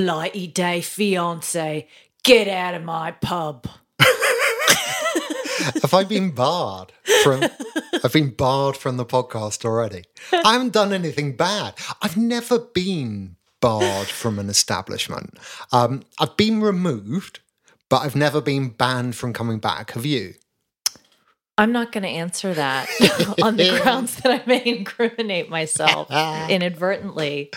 Blighty Day Fiance. Get out of my pub. Have I been barred from? I've been barred from the podcast already. I haven't done anything bad. I've never been barred from an establishment. Um, I've been removed, but I've never been banned from coming back. Have you? I'm not going to answer that on the grounds that I may incriminate myself inadvertently.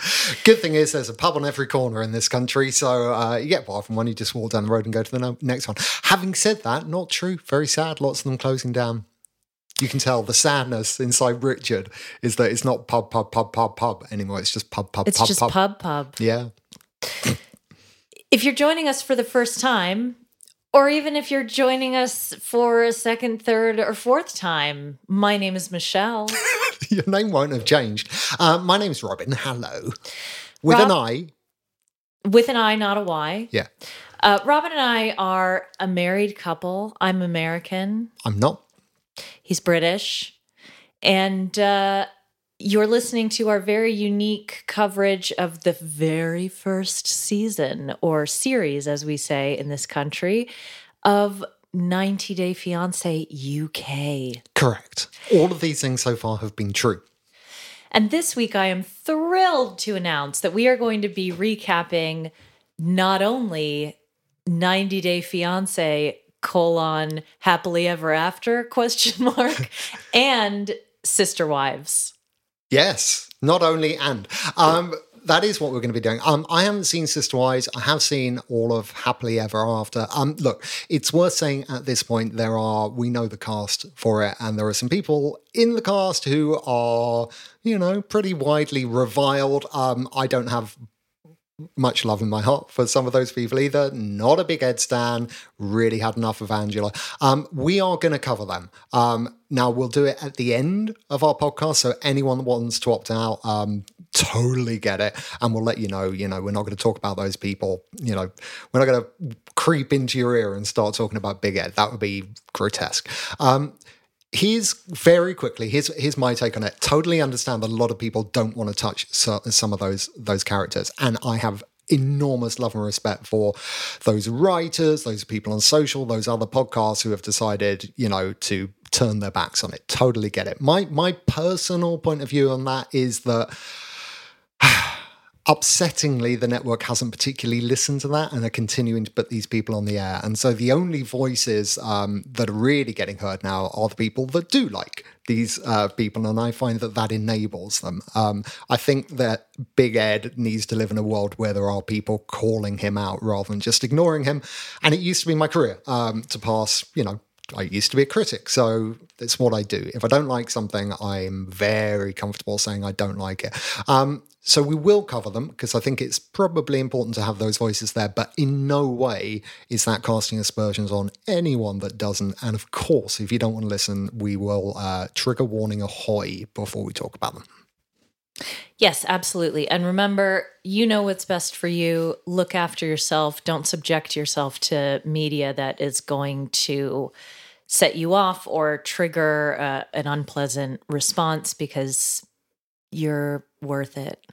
Good thing is, there's a pub on every corner in this country, so uh, you get barred from one. You just walk down the road and go to the no- next one. Having said that, not true. Very sad. Lots of them closing down. You can tell the sadness inside Richard is that it's not pub, pub, pub, pub, pub anymore. It's just pub, pub, pub. It's pub, just pub. pub pub. Yeah. If you're joining us for the first time, or even if you're joining us for a second, third, or fourth time, my name is Michelle. Your name won't have changed. Uh, my name's Robin. Hello. With an Rob- I. with an I, not a Y. Yeah. Uh, Robin and I are a married couple. I'm American. I'm not. He's British. And uh, you're listening to our very unique coverage of the very first season or series, as we say in this country, of 90 Day Fiance UK. Correct. All of these things so far have been true. And this week, I am thrilled to announce that we are going to be recapping not only 90 Day Fiance colon happily ever after question mark and sister wives. Yes, not only and. Um, that is what we're going to be doing. Um, I haven't seen Sister Wives. I have seen all of Happily Ever After. Um, look, it's worth saying at this point there are we know the cast for it, and there are some people in the cast who are you know pretty widely reviled. Um, I don't have much love in my heart for some of those people either. Not a big Ed Stan. Really had enough of Angela. Um, we are going to cover them. Um, now we'll do it at the end of our podcast. So anyone that wants to opt out, um, totally get it, and we'll let you know. You know, we're not going to talk about those people. You know, we're not going to creep into your ear and start talking about Big Ed. That would be grotesque. Here's very quickly here's here's my take on it. Totally understand that a lot of people don't want to touch some of those those characters. And i have enormous love and respect for those writers those people on social those other podcasts who have decided you know to turn their backs on it. Totally get it. My my personal point of view on that is that upsettingly, the network hasn't particularly listened to that and are continuing to put these people on the air. And so the only voices um, that are really getting heard now are the people that do like these uh, people. And I find that that enables them. Um, I think that Big Ed needs to live in a world where there are people calling him out rather than just ignoring him. And it used to be my career um, to pass, you know, I used to be a critic, so it's what I do. If I don't like something, I'm very comfortable saying I don't like it. Um, so we will cover them because I think it's probably important to have those voices there, but in no way is that casting aspersions on anyone that doesn't. And of course, if you don't want to listen, we will uh, trigger warning ahoy before we talk about them. Yes, absolutely. And remember, you know what's best for you. Look after yourself. Don't subject yourself to media that is going to set you off or trigger uh, an unpleasant response because you're worth it.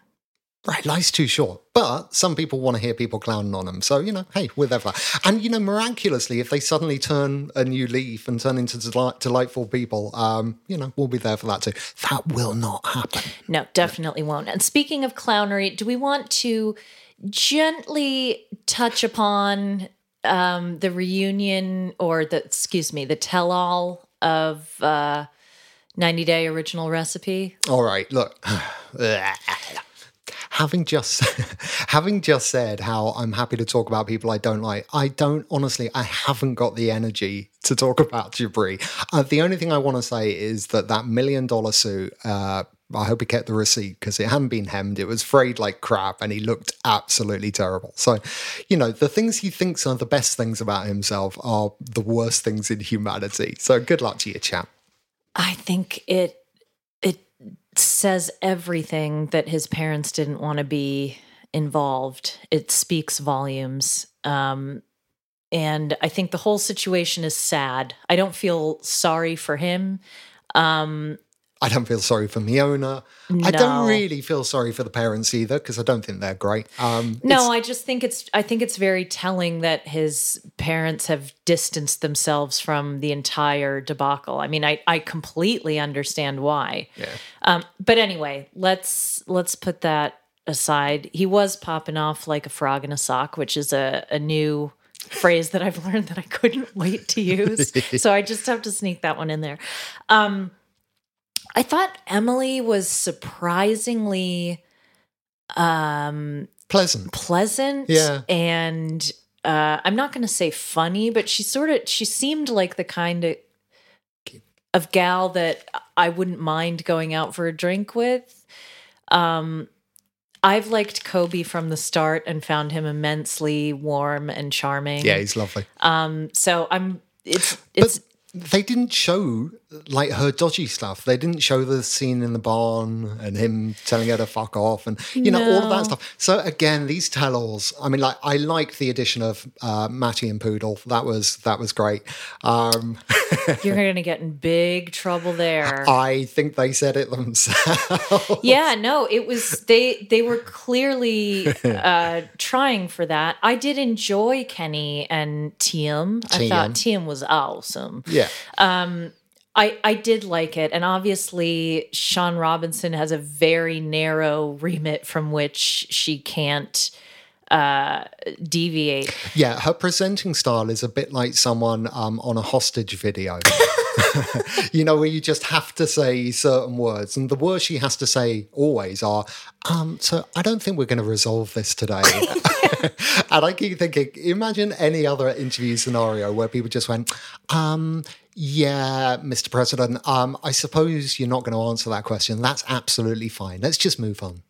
Right, life's too short. But some people want to hear people clowning on them. So, you know, hey, whatever. And, you know, miraculously, if they suddenly turn a new leaf and turn into delight, delightful people, um, you know, we'll be there for that too. That will not happen. No, definitely won't. And speaking of clownery, do we want to gently touch upon um, the reunion or the, excuse me, the tell all of uh, 90 Day Original Recipe? All right, look. having just having just said how I'm happy to talk about people I don't like, I don't honestly, I haven't got the energy to talk about Jibri. Uh, the only thing I want to say is that that million dollar suit. Uh, I hope he kept the receipt because it hadn't been hemmed. It was frayed like crap and he looked absolutely terrible. So, you know, the things he thinks are the best things about himself are the worst things in humanity. So, good luck to you, chap. I think it says everything that his parents didn't want to be involved. It speaks volumes. Um, and I think the whole situation is sad. I don't feel sorry for him. Um, I don't feel sorry for Miona. No. I don't really feel sorry for the parents either because I don't think they're great. Um, no, I just think it's I think it's very telling that his parents have distanced themselves from the entire debacle. I mean, I I completely understand why. Yeah. Um, but anyway, let's let's put that aside. He was popping off like a frog in a sock, which is a, a new phrase that I've learned that I couldn't wait to use. so I just have to sneak that one in there. Um, I thought Emily was surprisingly um pleasant. Pleasant. Yeah. And uh I'm not gonna say funny, but she sort of she seemed like the kind of of gal that I wouldn't mind going out for a drink with. Um I've liked Kobe from the start and found him immensely warm and charming. Yeah, he's lovely. Um so I'm it's it's but- they didn't show like her dodgy stuff. They didn't show the scene in the barn and him telling her to fuck off and you know no. all of that stuff. So again, these tell-alls. I mean, like I liked the addition of uh, Matty and Poodle. That was that was great. Um, You're going to get in big trouble there. I think they said it themselves. Yeah, no, it was they. They were clearly uh, trying for that. I did enjoy Kenny and Tim. I thought Tim was awesome. Yeah. Um, I, I did like it. And obviously, Shaun Robinson has a very narrow remit from which she can't uh, deviate. Yeah, her presenting style is a bit like someone um, on a hostage video. you know, where you just have to say certain words. And the words she has to say always are, um, so I don't think we're going to resolve this today. and I keep thinking, imagine any other interview scenario where people just went, um, yeah, Mr. President, um, I suppose you're not going to answer that question. That's absolutely fine. Let's just move on.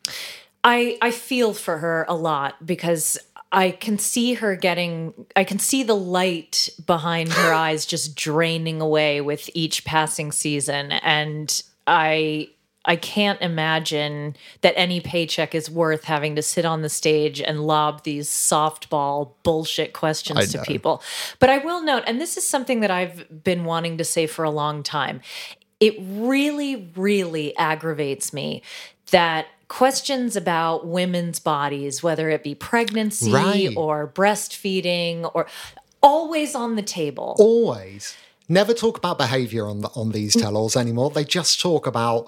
I I feel for her a lot because I can see her getting I can see the light behind her eyes just draining away with each passing season and I I can't imagine that any paycheck is worth having to sit on the stage and lob these softball bullshit questions to people. But I will note, and this is something that I've been wanting to say for a long time, it really, really aggravates me that questions about women's bodies, whether it be pregnancy right. or breastfeeding or always on the table. Always. Never talk about behavior on the, on these tell-alls anymore. They just talk about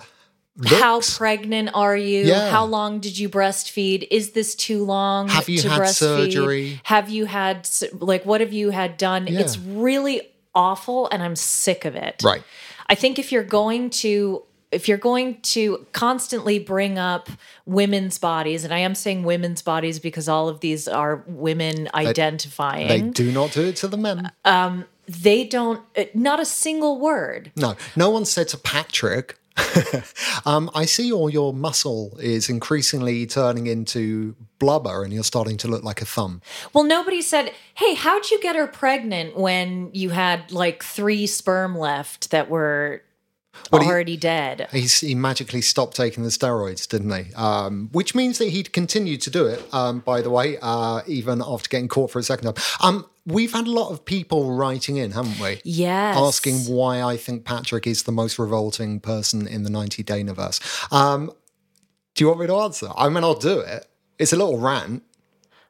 looks. how pregnant are you? Yeah. How long did you breastfeed? Is this too long? Have you to had breastfeed? surgery? Have you had like what have you had done? Yeah. It's really awful and I'm sick of it. Right. I think if you're going to if you're going to constantly bring up women's bodies, and I am saying women's bodies because all of these are women identifying. They do not do it to the men. Um, they don't, uh, not a single word. No, no one said to Patrick, um, I see all your muscle is increasingly turning into blubber and you're starting to look like a thumb. Well, nobody said, hey, how'd you get her pregnant when you had like three sperm left that were Well, he- already dead? He's, he magically stopped taking the steroids, didn't he? Um, which means that he'd continued to do it, um, by the way, uh, even after getting caught for a second time. Um, we've had a lot of people writing in, haven't we? Yes. Asking why I think Patrick is the most revolting person in the 90 Day universe. Um, do you want me to answer? I mean, I'll do it. It's a little rant.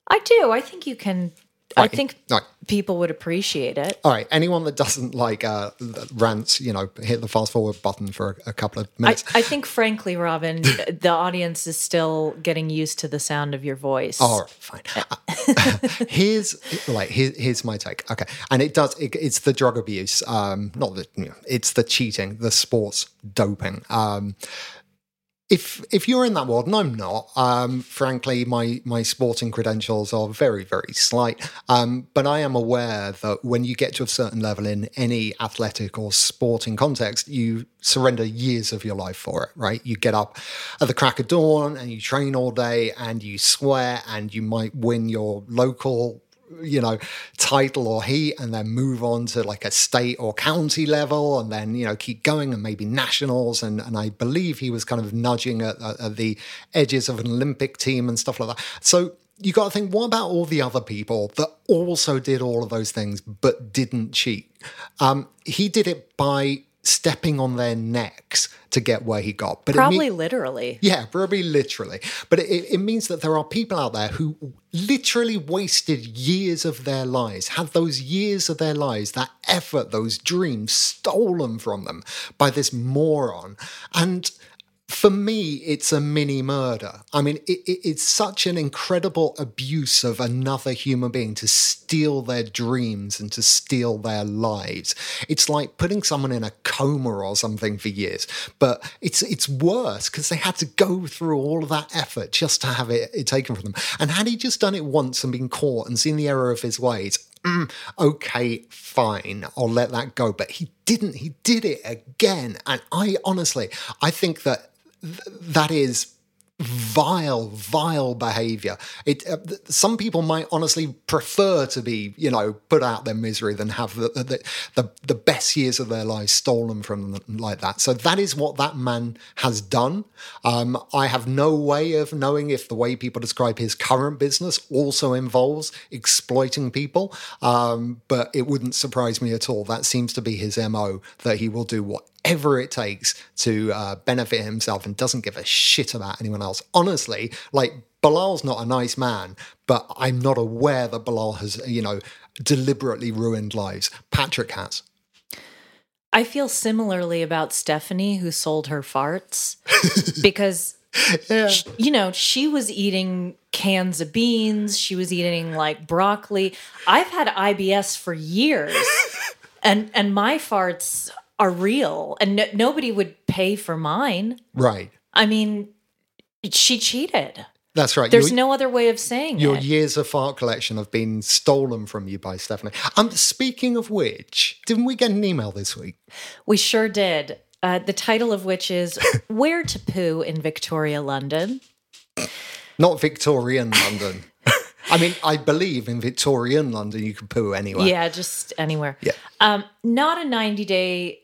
I do. I think you can. I think Right. People would appreciate it. All right. Anyone that doesn't like uh, rants, you know, hit the fast forward button for a, a couple of I, minutes. I think, frankly, Robin, the audience is still getting used to the sound of your voice. All right, fine. Uh, here's like here, here's my take. Okay, and it does. It, it's the drug abuse. Um, not the. You know, it's the cheating, the sports doping. Um, if if you're in that world, and I'm not, um, frankly, my my sporting credentials are very very slight. Um, but I am aware that when you get to a certain level in any athletic or sporting context, you surrender years of your life for it. Right? You get up at the crack of dawn and you train all day and you swear and you might win your local you know title or heat and then move on to like a state or county level and then you know keep going and maybe nationals and and I believe he was kind of nudging at, at, the edges of an Olympic team and stuff like that so you got to think what about all the other people that also did all of those things but didn't cheat um, he did it by stepping on their necks to get where he got but Probably mean- literally. yeah, probably literally. But it, it means that there are people out there who literally wasted years of their lives, had those years of their lives, that effort, those dreams stolen from them by this moron. And for me, it's a mini murder. I mean, it, it, it's such an incredible abuse of another human being to steal their dreams and to steal their lives. It's like putting someone in a coma or something for years, but it's it's worse because they had to go through all of that effort just to have it, it taken from them. And had he just done it once and been caught and seen the error of his ways, mm, okay, fine, I'll let that go. But he didn't. He did it again. And I honestly, I think that th- that is vile, vile behavior. It. Uh, th- some people might honestly prefer to be, you know, put out their misery than have the the, the the best years of their lives stolen from them like that. So that is what that man has done. Um, I have no way of knowing if the way people describe his current business also involves exploiting people. Um, but it wouldn't surprise me at all. That seems to be his mo. That he will do what whatever it takes to uh, benefit himself and doesn't give a shit about anyone else. Honestly, like Bilal's not a nice man, but I'm not aware that Bilal has, you know, deliberately ruined lives. Patrick has. I feel similarly about Stephanie, who sold her farts, because sh- you know she was eating cans of beans. She was eating like broccoli. I've had IBS for years, and and my farts are real, and no, nobody would pay for mine. Right. I mean, she cheated. That's right. There's Your- no other way of saying Your it. years of fart collection have been stolen from you by Stephanie. Um, speaking of which, didn't we get an email this week? We sure did. Uh, the title of which is "Where to Poo in Victoria, London." Not Victorian London. I mean, I believe in Victorian London you can poo anywhere. Yeah, just anywhere. Yeah. Um, not a 90 day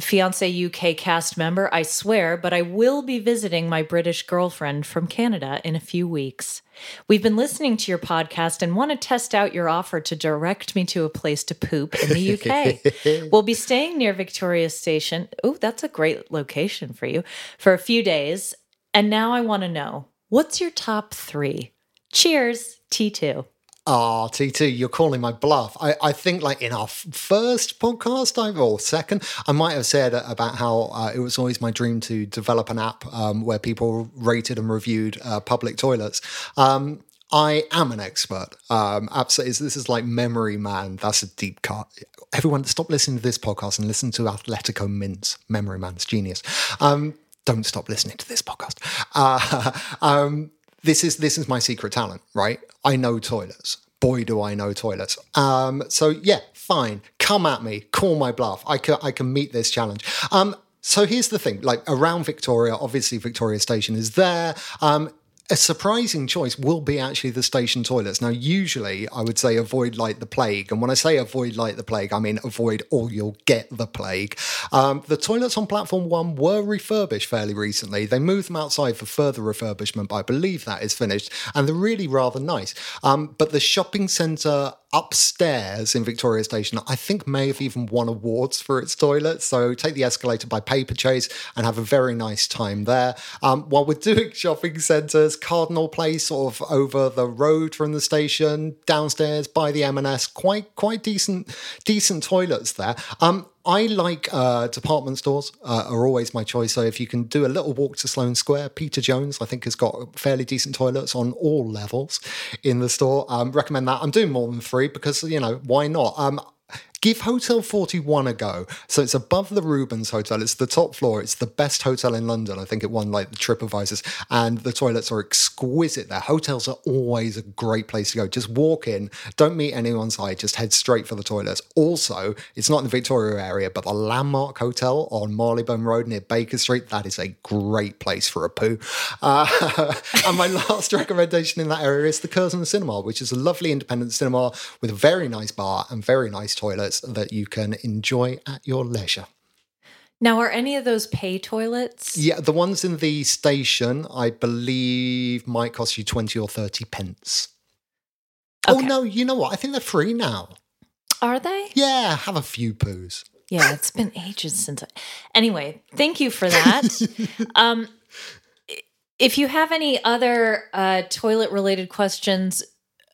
fiance UK cast member, I swear, but I will be visiting my British girlfriend from Canada in a few weeks. We've been listening to your podcast and want to test out your offer to direct me to a place to poop in the UK. we'll be staying near Victoria Station. Oh, that's a great location for you for a few days. And now I want to know what's your top three? Cheers, T2. Ah, T2, you're calling my bluff. I, I think, like, in our first podcast, I, or second, I might have said about how uh, it was always my dream to develop an app um, where people rated and reviewed uh, public toilets. Um, I am an expert. Um, absolutely. This is like Memory Man. That's a deep cut. Everyone, stop listening to this podcast and listen to Athletico Mince Memory Man's genius. Um, don't stop listening to this podcast. Uh, um, this is this is my secret talent, right? I know toilets. boy, do I know toilets. Um, so yeah, fine. Come at me. Call my bluff. I can I can meet this challenge. Um, so here's the thing: like around Victoria, obviously Victoria Station is there. Um, a surprising choice will be actually the station toilets. Now, usually I would say avoid like the plague. And when I say avoid like the plague, I mean avoid or you'll get the plague. Um, the toilets on platform one were refurbished fairly recently. They moved them outside for further refurbishment, but I believe that is finished. And they're really rather nice. Um, but the shopping centre upstairs in Victoria Station, I think may have even won awards for its toilets. So take the escalator by Paperchase and have a very nice time there. Um, while we're doing shopping centres, Cardinal Place, sort of over the road from the station, downstairs by the M&S, quite quite decent decent toilets there. Um, I like uh, department stores uh, are always my choice. So if you can do a little walk to Sloane Square, Peter Jones I think has got fairly decent toilets on all levels in the store. Um, recommend that. I'm doing more than three because you know why not. Um, Give Hotel 41 a go. So it's above the Rubens Hotel. It's the top floor. It's the best hotel in London. I think it won like the TripAdvisors. And the toilets are exquisite there. Hotels are always a great place to go. Just walk in, don't meet anyone's eye, just head straight for the toilets. Also, it's not in the Victoria area, but the Landmark Hotel on Marylebone Road near Baker Street, that is a great place for a poo. Uh, and my last recommendation in that area is the Curzon Cinema, which is a lovely independent cinema with a very nice bar and very nice toilets that you can enjoy at your leisure. Now, are any of those pay toilets? Yeah, the ones in the station, I believe, might cost you 20 or 30 pence. Oh, no, you know what? I think they're free now. Are they? Yeah, have a few poos. Yeah, it's been ages since. I... Anyway, thank you for that. um, if you have any other uh, toilet related questions,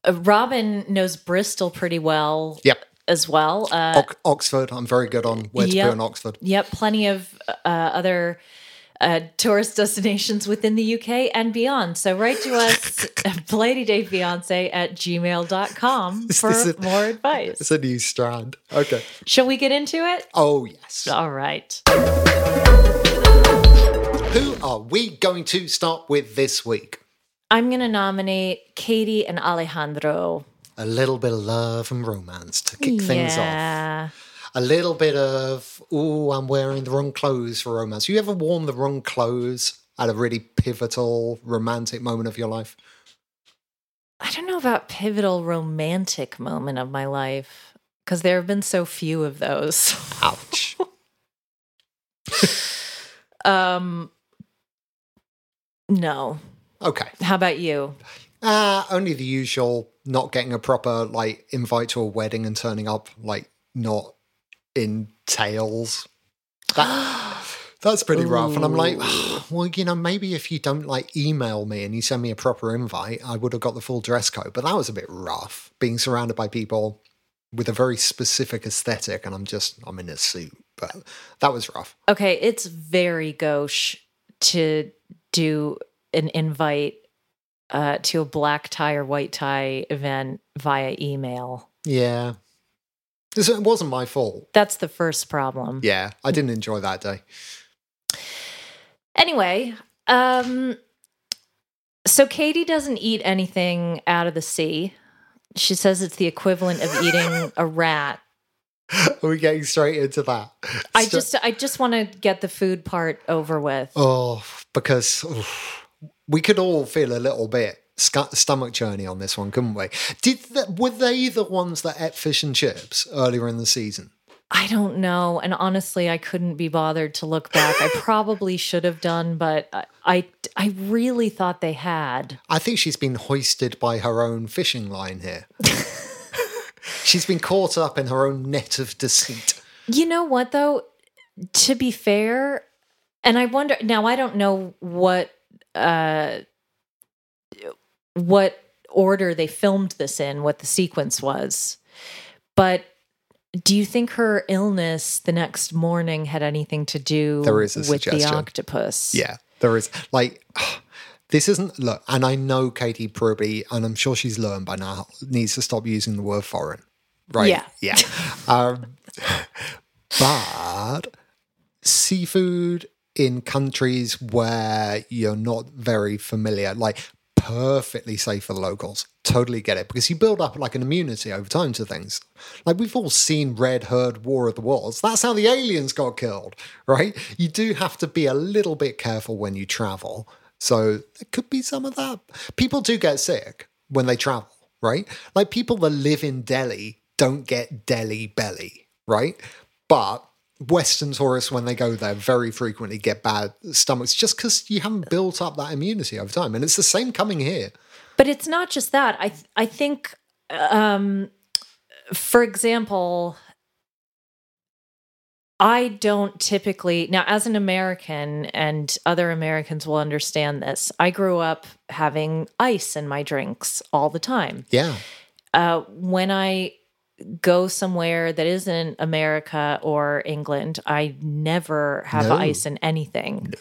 uh, Robin knows Bristol pretty well Yep. As well. Uh, Ox- Oxford, I'm very good on where to Yep. poo in Oxford. Yep, plenty of uh, other uh, tourist destinations within the UK and beyond. So write to us at blightydayfiance at gmail.com for a- more advice. It's a new strand. Okay. Shall we get into it? Oh, yes. All right. Who are we going to start with this week? I'm going to nominate Kadie and Alejandro. A little bit of love and romance to kick things off. a little bit of oh i'm wearing the wrong clothes for romance you ever worn the wrong clothes at a really pivotal romantic moment of your life I don't know about pivotal romantic moment of my life because there have been so few of those. ouch um, no. okay How about you? uh only the usual not getting a proper like invite to a wedding and turning up like not in tails. That that's pretty rough. And i'm like well you know maybe if you don't like email me and you send me a proper invite i would have got the full dress code. But that was a bit rough being surrounded by people with a very specific aesthetic and i'm just i'm in a suit. But that was rough. Okay, it's very gauche to do an invite uh, to a black tie or white tie event via email. yeah This- it wasn't my fault That's the first problem. yeah i didn't enjoy that day Anyway, um, so Kadie doesn't eat anything out of the sea. She says it's the equivalent of eating a rat. are we getting straight into that I So- just, I just want to get the food part over with. Oh, because oof, we could all feel a little bit sc- stomach churny on this one, couldn't we? Did the, were they the ones that ate fish and chips earlier in the season? I don't know, and honestly, I couldn't be bothered to look back. I probably should have done, but I, I, I really thought they had. I think she's been hoisted by her own fishing line here. she's been caught up in her own net of deceit. You know what though? To be fair, and I wonder now I don't know what uh what order they filmed this in, what the sequence was. But do you think her illness the next morning had anything to do There is a with the octopus? Yeah, there is. Like, this isn't, look, and I know Kadie probably, and I'm sure she's learned by now, needs to stop using the word foreign. Right? Yeah. Yeah. um, but seafood in countries where you're not very familiar, like perfectly safe for the locals. Totally get it because you build up like an immunity over time to things. Like we've all seen Red Herd War of the Worlds. That's how the aliens got killed, right? You do have to be a little bit careful when you travel. So there could be some of that. People do get sick when they travel, right? Like people that live in Delhi don't get Delhi belly, right? But Western tourists, when they go there, very frequently get bad stomachs just because you haven't built up that immunity over time. And it's the same coming here. But it's not just that. I th- I think, um, for example, I don't typically now as an American, and other Americans will understand this. I grew up having ice in my drinks all the time. Yeah. Uh, when I go somewhere that isn't America or England, I never have No. ice in anything.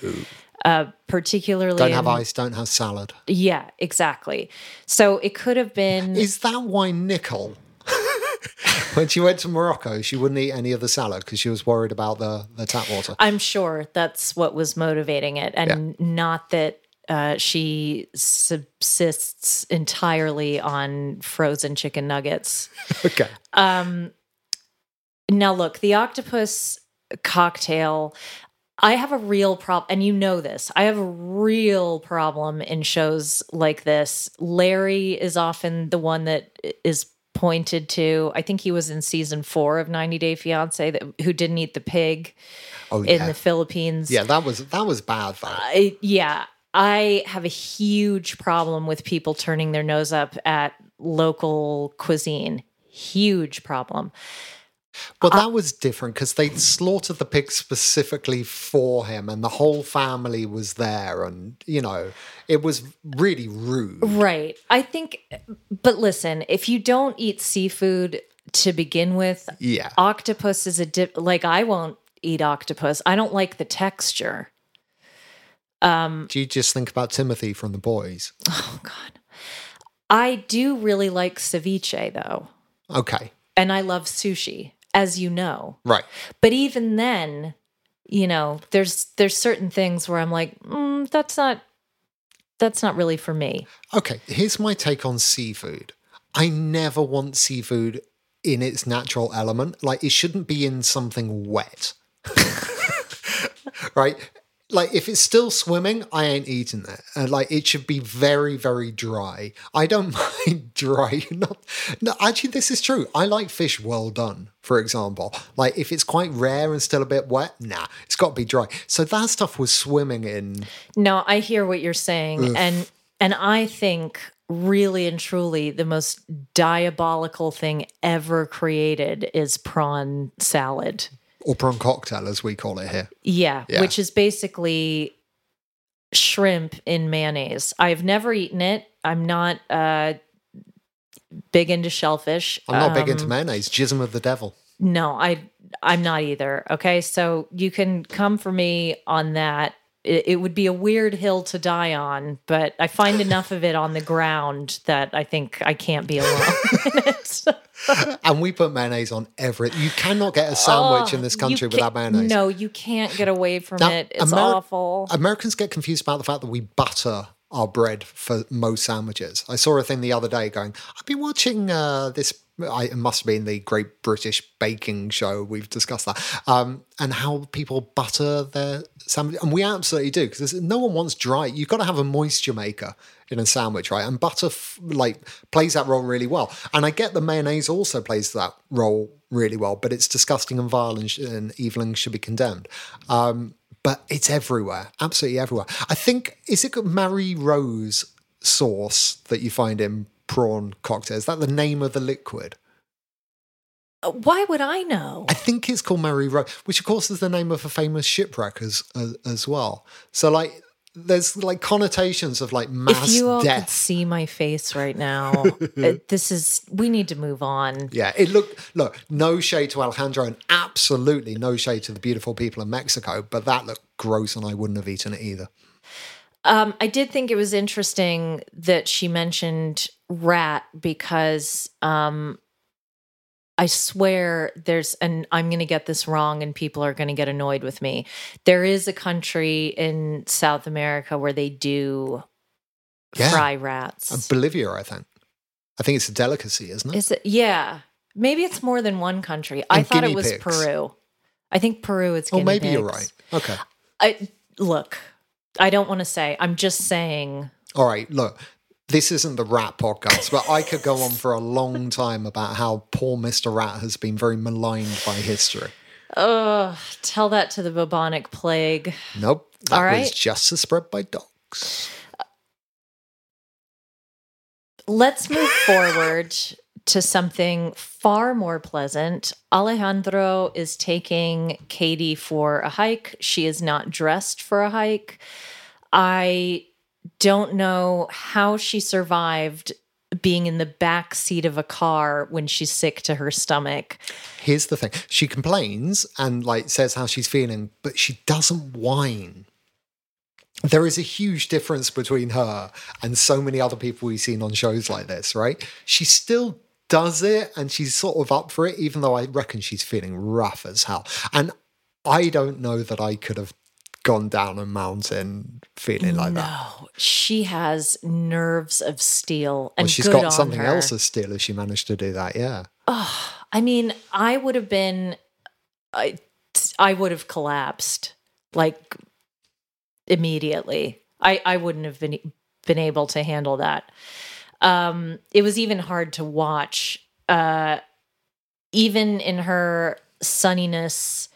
Uh, particularly, Don't have in- ice, don't have salad. Yeah, exactly. So it could have been. Is that why Nicole, when she went to Morocco, she wouldn't eat any of the salad because she was worried about the, the tap water? I'm sure that's what was motivating it, and not that uh, she subsists entirely on frozen chicken nuggets. Okay. Now, look, the octopus cocktail. I have a real problem, and you know this. I have a real problem in shows like this. Larry is often the one that is pointed to. I think he was in season four of 90 Day Fiance that who didn't eat the pig Oh, in yeah. the Philippines. yeah, that was that was bad though. I, yeah, I have a huge problem with people turning their nose up at local cuisine. Huge problem. But uh, that was different because they slaughtered the pig specifically for him, and the whole family was there, and you know, it was really rude. Right. I think, but listen, if you don't eat seafood to begin with, Yeah. octopus is a dip. Like, I won't eat octopus. I don't like the texture. Do you just think about Timothy from the boys? Oh, God. I do really like ceviche, though, Okay, and I love sushi, as you know. right. But even then, you know, there's there's certain things where I'm like, mm, that's not that's not really for me. Okay, here's my take on seafood. I never want seafood in its natural element. Like it shouldn't be in something wet. right? Like if it's still swimming, I ain't eating it. And uh, like it should be very, very dry. I don't mind dry. Not no, actually this is true. I like fish well done, for example. Like if it's quite rare and still a bit wet, nah, it's got to be dry. So that stuff was swimming in No, I hear what you're saying, and and I think really and truly the most diabolical thing ever created is prawn salad. Or prawn cocktail as we call it here. Yeah, Yeah. which is basically shrimp in mayonnaise. I've never eaten it. I'm not uh big into shellfish. I'm not big into Um, mayonnaise. Jism of the devil. No, I I'm not either. Okay, so you can come for me on that. It, it would be a weird hill to die on, but I find enough of it on the ground that I think I can't be alone. in it. And we put mayonnaise on every. You cannot get a sandwich in this Oh, country without mayonnaise. No, you can't get away from Now, it. It's Ameri- awful. Americans get confused about the fact that we butter our bread for most sandwiches. I saw a thing the other day going, I've been watching uh, this. I, it must have been the Great British Baking Show. We've discussed that. Um, and how people butter their sandwich. And we absolutely do because no one wants dry. You've got to have a moisture maker in a sandwich, right? And butter f- like plays that role really well. And I get the mayonnaise also plays that role really well, but it's disgusting and vile and, sh- and should be condemned. Um, but it's everywhere, absolutely everywhere. I think is it? Mary Rose sauce that you find in prawn cocktail. Is that the name of the liquid? Uh, Why would I know? I think it's called Mary Rose, which of course is the name of a famous shipwreck as as, as well. So like, there's like connotations of like mass If you all could death. see my face right now, it- this is. We need to move on. Yeah, it looked look no shade to Alejandro and absolutely no shade to the beautiful people in Mexico, but that looked gross and I wouldn't have eaten it either. Um, I did think it was interesting that she mentioned rat because um, I swear there's, and I'm going to get this wrong and people are going to get annoyed with me. There is a country in South America where they do Yeah. fry rats. Uh, Bolivia, I think. I think it's a delicacy, isn't it? Is it? Yeah. Maybe it's more than one country. I thought it was pigs. Peru. I think Peru is oh, maybe you're right. Okay. I look. I don't want to say. I'm just saying. All right. Look, this isn't the rat podcast, but I could go on for a long time about how poor Mr. Rat has been very maligned by history. Ugh. Tell that to the bubonic plague. Nope. That All was just as spread by dogs. Let's move forward to something far more pleasant. Alejandro is taking Kadie for a hike. She is not dressed for a hike. I don't know how she survived being in the back seat of a car when she's sick to her stomach. Here's the thing. She complains and like says how she's feeling, but she doesn't whine. There is a huge difference between her and so many other people we've seen on shows like this, right? She still does it and she's sort of up for it, even though I reckon she's feeling rough as hell. And I don't know that I could have gone down a mountain feeling like that. No, she has nerves of steel, and Well, she's got something her. else as steel if she managed to do that, yeah. Oh, I mean, I would have been, I, I would have collapsed like immediately. I, I wouldn't have been been able to handle that. Um, it was even hard to watch. Uh, even in her sunniness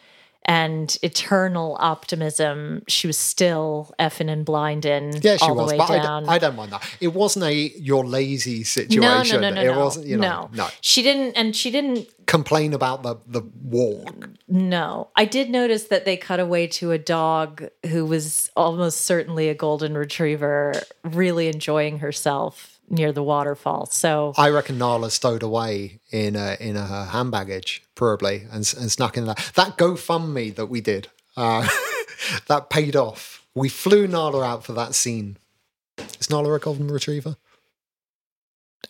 and eternal optimism, she was still effing and blinding Yeah, she all was, the way but I, down. d- I don't mind that. It wasn't a you're lazy situation. no, no, no, no, it no. wasn't, you know, no. no. She didn't, and she didn't Complain about the the walk. No, I did notice that they cut away to a dog who was almost certainly a golden retriever, really enjoying herself near the waterfall. So, I reckon Nala stowed away in a, in her hand baggage, probably, and, and snuck in that. That GoFundMe that we did, uh, that paid off. We flew Nala out for that scene. Is Nala a golden retriever?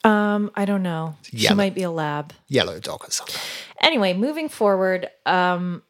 um, I don't know. She Yellow. might be a lab. Yellow dog or something. Anyway, moving forward, um,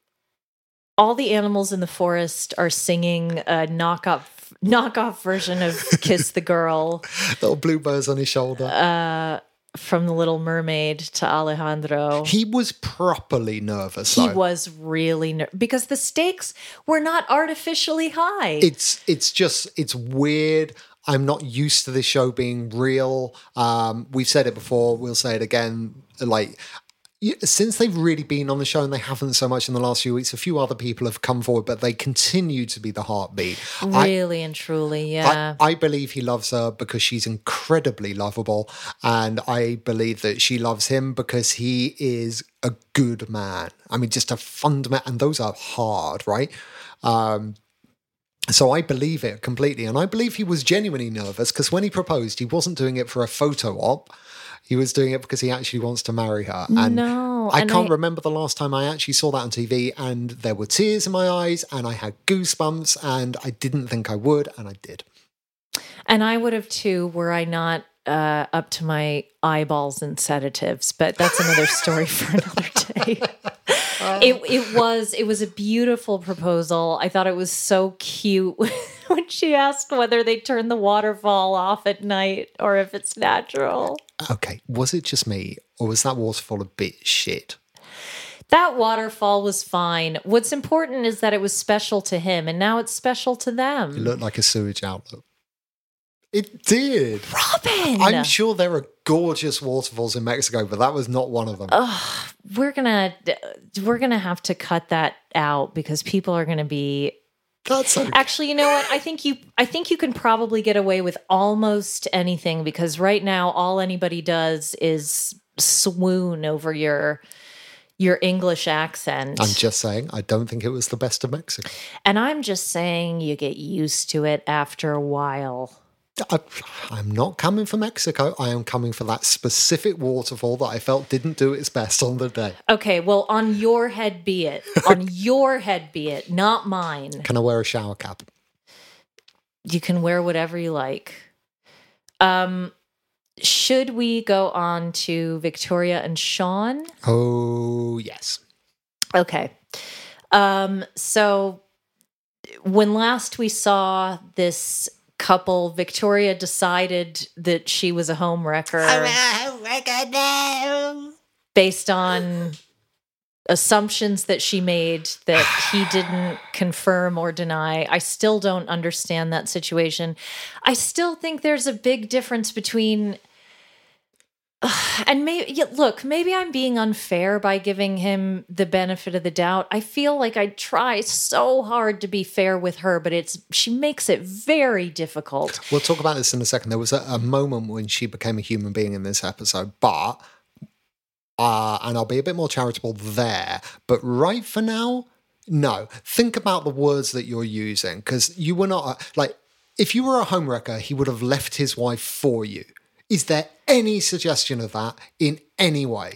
all the animals in the forest are singing a knockoff knockoff version of "Kiss the Girl." Little blue bluebirds on his shoulder. Uh, from the Little Mermaid to Alejandro. he was properly nervous. He though. was really ner- because the stakes were not artificially high. it's it's just it's weird. I'm not used to this show being real. Um, we've said it before. We'll say it again. Like since they've really been on the show, and they haven't so much in the last few weeks. A few other people have come forward, but they continue to be the heartbeat. I- really and truly, yeah. I, I believe he loves her because she's incredibly lovable. And I believe that she loves him because he is a good man. I mean, just a fundamental, and those are hard, right? Um, so I believe it completely. And I believe he was genuinely nervous because when he proposed, he wasn't doing it for a photo op. He was doing it because he actually wants to marry her. And No, I and can't I- remember the last time I actually saw that on TV and there were tears in my eyes and I had goosebumps and I didn't think I would and I did. and I would have too, were I not uh, up to my eyeballs in sedatives. But that's another story for another day. it it was it was a beautiful proposal. I thought it was so cute when she asked whether they turn the waterfall off at night or if it's natural. Okay, was it just me or was that waterfall a bit shit? That waterfall was fine. What's important is that it was special to him, and now it's special to them. It looked like a sewage outlet. It did. Robin, I'm sure there are gorgeous waterfalls in Mexico, but that was not one of them. we're gonna we're gonna have to cut that out because people are gonna be. That's okay. Actually, you know what? I think you I think you can probably get away with almost anything because right now all anybody does is swoon over your your English accent. I'm just saying, I don't think it was the best of Mexico. and I'm just saying you get used to it after a while. I, I'm not coming for Mexico. I am coming for that specific waterfall that I felt didn't do its best on the day. Okay, well, on your head be it. On your head be it, not mine. Can I wear a shower cap? You can wear whatever you like. Um, should we go on to Victoria and Sean? Oh, yes. Okay. Um, so when last we saw this couple. Victoria decided that she was a home wrecker based on assumptions that she made that he didn't confirm or deny. I still don't understand that situation. I still think there's a big difference between and maybe look, maybe I'm being unfair by giving him the benefit of the doubt. I feel like I try so hard to be fair with her, but it's she makes it very difficult. We'll talk about this in a second. There was a, a moment when she became a human being in this episode, but uh, and I'll be a bit more charitable there. But right for now, no. Think about the words that you're using because you were not like if you were a homewrecker, he would have left his wife for you. Is there any suggestion of that in any way?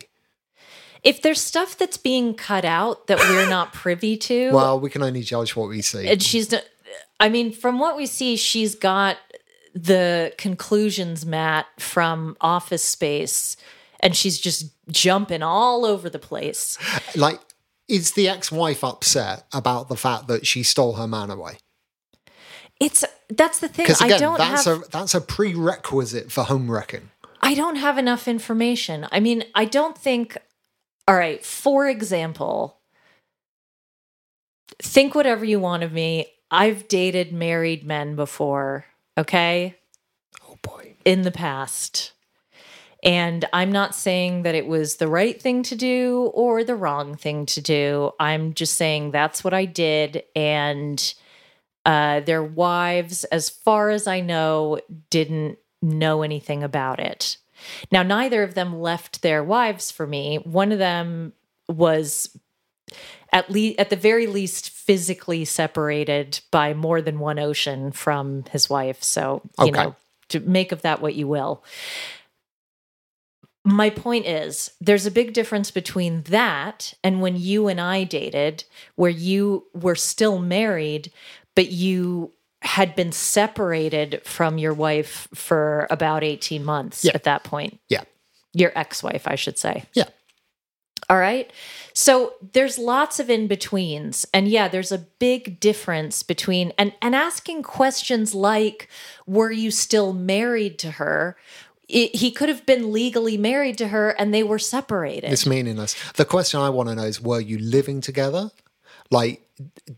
If there's stuff that's being cut out that we're not privy to, Well, we can only judge what we see. and she's not- I mean, from what we see, she's got the conclusions mat from Office Space, and she's just jumping all over the place. like, is the ex-wife upset about the fact that she stole her man away? It's that's the thing. Because I again, don't that's have a that's a prerequisite for home wrecking. I don't have enough information. I mean, I don't think. All right, for example, think whatever you want of me. I've dated married men before, okay? Oh boy. In the past. And I'm not saying that it was the right thing to do or the wrong thing to do. I'm just saying that's what I did. And uh, their wives, as far as I know, didn't know anything about it. Now, neither of them left their wives for me. One of them was at least at the very least physically separated by more than one ocean from his wife. So, you Okay. know, to make of that what you will. My point is, there's a big difference between that and when you and I dated, where you were still married, but you had been separated from your wife for about 18 months Yeah. at that point. Yeah. Your ex wife, I should say. Yeah. All right. So there's lots of in betweens. And yeah, there's a big difference between and and asking questions like were you still married to her? It, he could have been legally married to her and they were separated. It's meaningless. The question I want to know is were you living together? Like,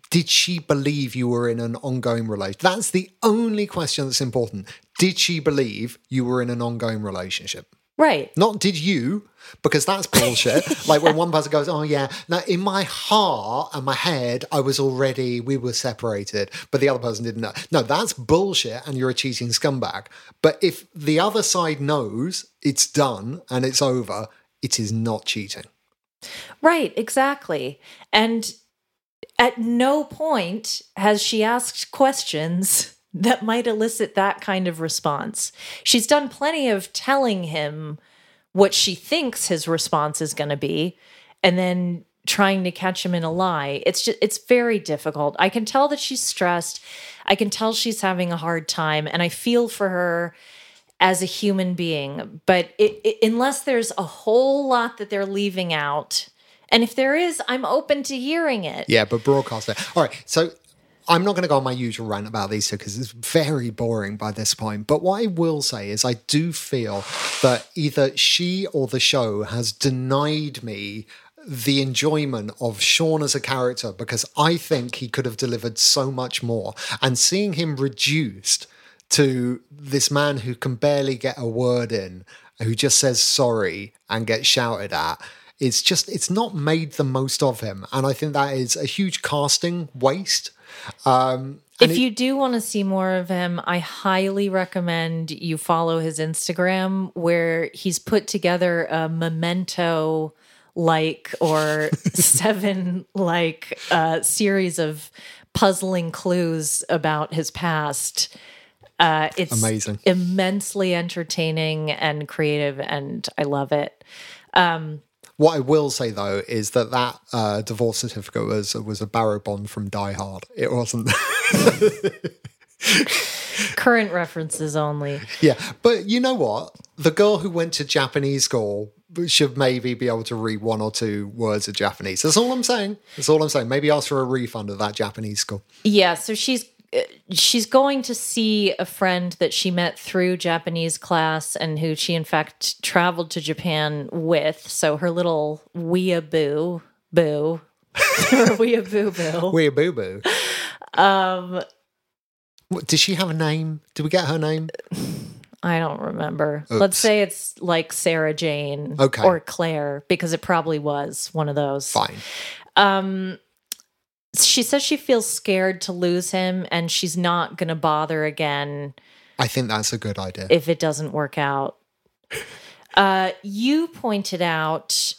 did she believe you were in an ongoing relationship? That's the only question that's important. Did she believe you were in an ongoing relationship? right. Not did you, because that's bullshit. Like when one person goes, Oh, yeah. Now, in my heart and my head, I was already, we were separated, but the other person didn't know. No, that's bullshit and you're a cheating scumbag. But if the other side knows it's done and it's over, it is not cheating. Right, exactly. And at no point has she asked questions that might elicit that kind of response. She's done plenty of telling him what she thinks his response is going to be and then trying to catch him in a lie. It's just it's very difficult. I can tell that she's stressed. I can tell she's having a hard time and I feel for her as a human being. But it, it, unless there's a whole lot that they're leaving out, and if there is, I'm open to hearing it. Yeah, but broadcast it. All right. So I'm not going to go on my usual rant about these two because it's very boring by this point. But what I will say is, I do feel that either she or the show has denied me the enjoyment of Sean as a character because I think he could have delivered so much more. And seeing him reduced to this man who can barely get a word in, who just says sorry and gets shouted at. It's just, it's not made the most of him. And I think that is a huge casting waste. Um, If it- you do want to see more of him, I highly recommend you follow his Instagram where he's put together a memento like or seven like uh, series of puzzling clues about his past. Uh, it's Amazing. immensely entertaining and creative, and I love it. What I will say though is that that uh, divorce certificate was was a bearer bond from Die Hard. It wasn't. Current references only. yeah, but you know what? The girl who went to Japanese school should maybe be able to read one or two words of Japanese. That's all I'm saying. That's all I'm saying. Maybe ask for a refund of that Japanese school. Yeah, so she's she's going to see a friend that she met through Japanese class and who she in fact traveled to Japan with. So her little weeaboo boo. weeaboo boo. We're boo boo. Um What, Did she have a name? Did we get her name? I don't remember. Oops. Let's say it's like Sarah Jane Okay. or Claire because it probably was one of those. Fine. Um, she says she feels scared to lose him and she's not going to bother again I think that's a good idea. if it doesn't work out. Uh, you pointed out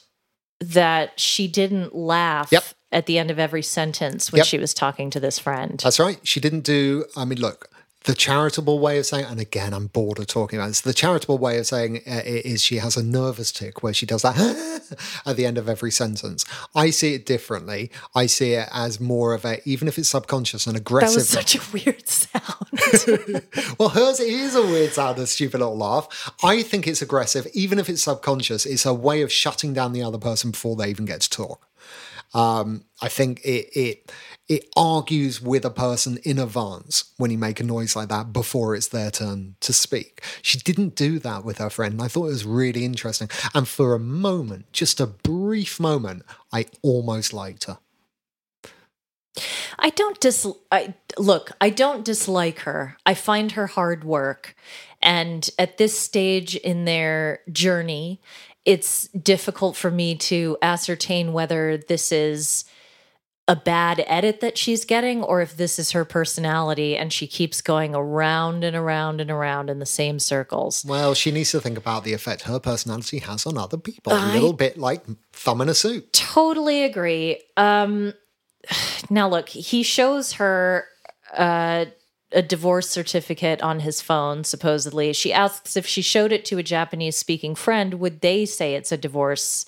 that she didn't laugh Yep. at the end of every sentence when Yep. she was talking to this friend. That's right. She didn't do, I mean, look, the charitable way of saying, and again, I'm bored of talking about this. The charitable way of saying uh, it is she has a nervous tick where she does that at the end of every sentence. I see it differently. I see it as more of a, even if it's subconscious and aggressive. that was such a weird sound. well, hers is a weird sound, a stupid little laugh. I think it's aggressive, even if it's subconscious. It's a way of shutting down the other person before they even get to talk. Um, I think it it it argues with a person in advance when you make a noise like that before it's their turn to speak. She didn't do that with her friend. I thought it was really interesting. And for a moment, just a brief moment, I almost liked her. I don't dis I look, I don't dislike her. I find her hard work. And at this stage in their journey, it's difficult for me to ascertain whether this is a bad edit that she's getting or if this is her personality and she keeps going around and around and around in the same circles. Well, she needs to think about the effect her personality has on other people. I- a little bit like thumb in a suit. Totally agree. Um now look, he shows her uh a divorce certificate on his phone supposedly. She asks if she showed it to a Japanese speaking friend, would they say it's a divorce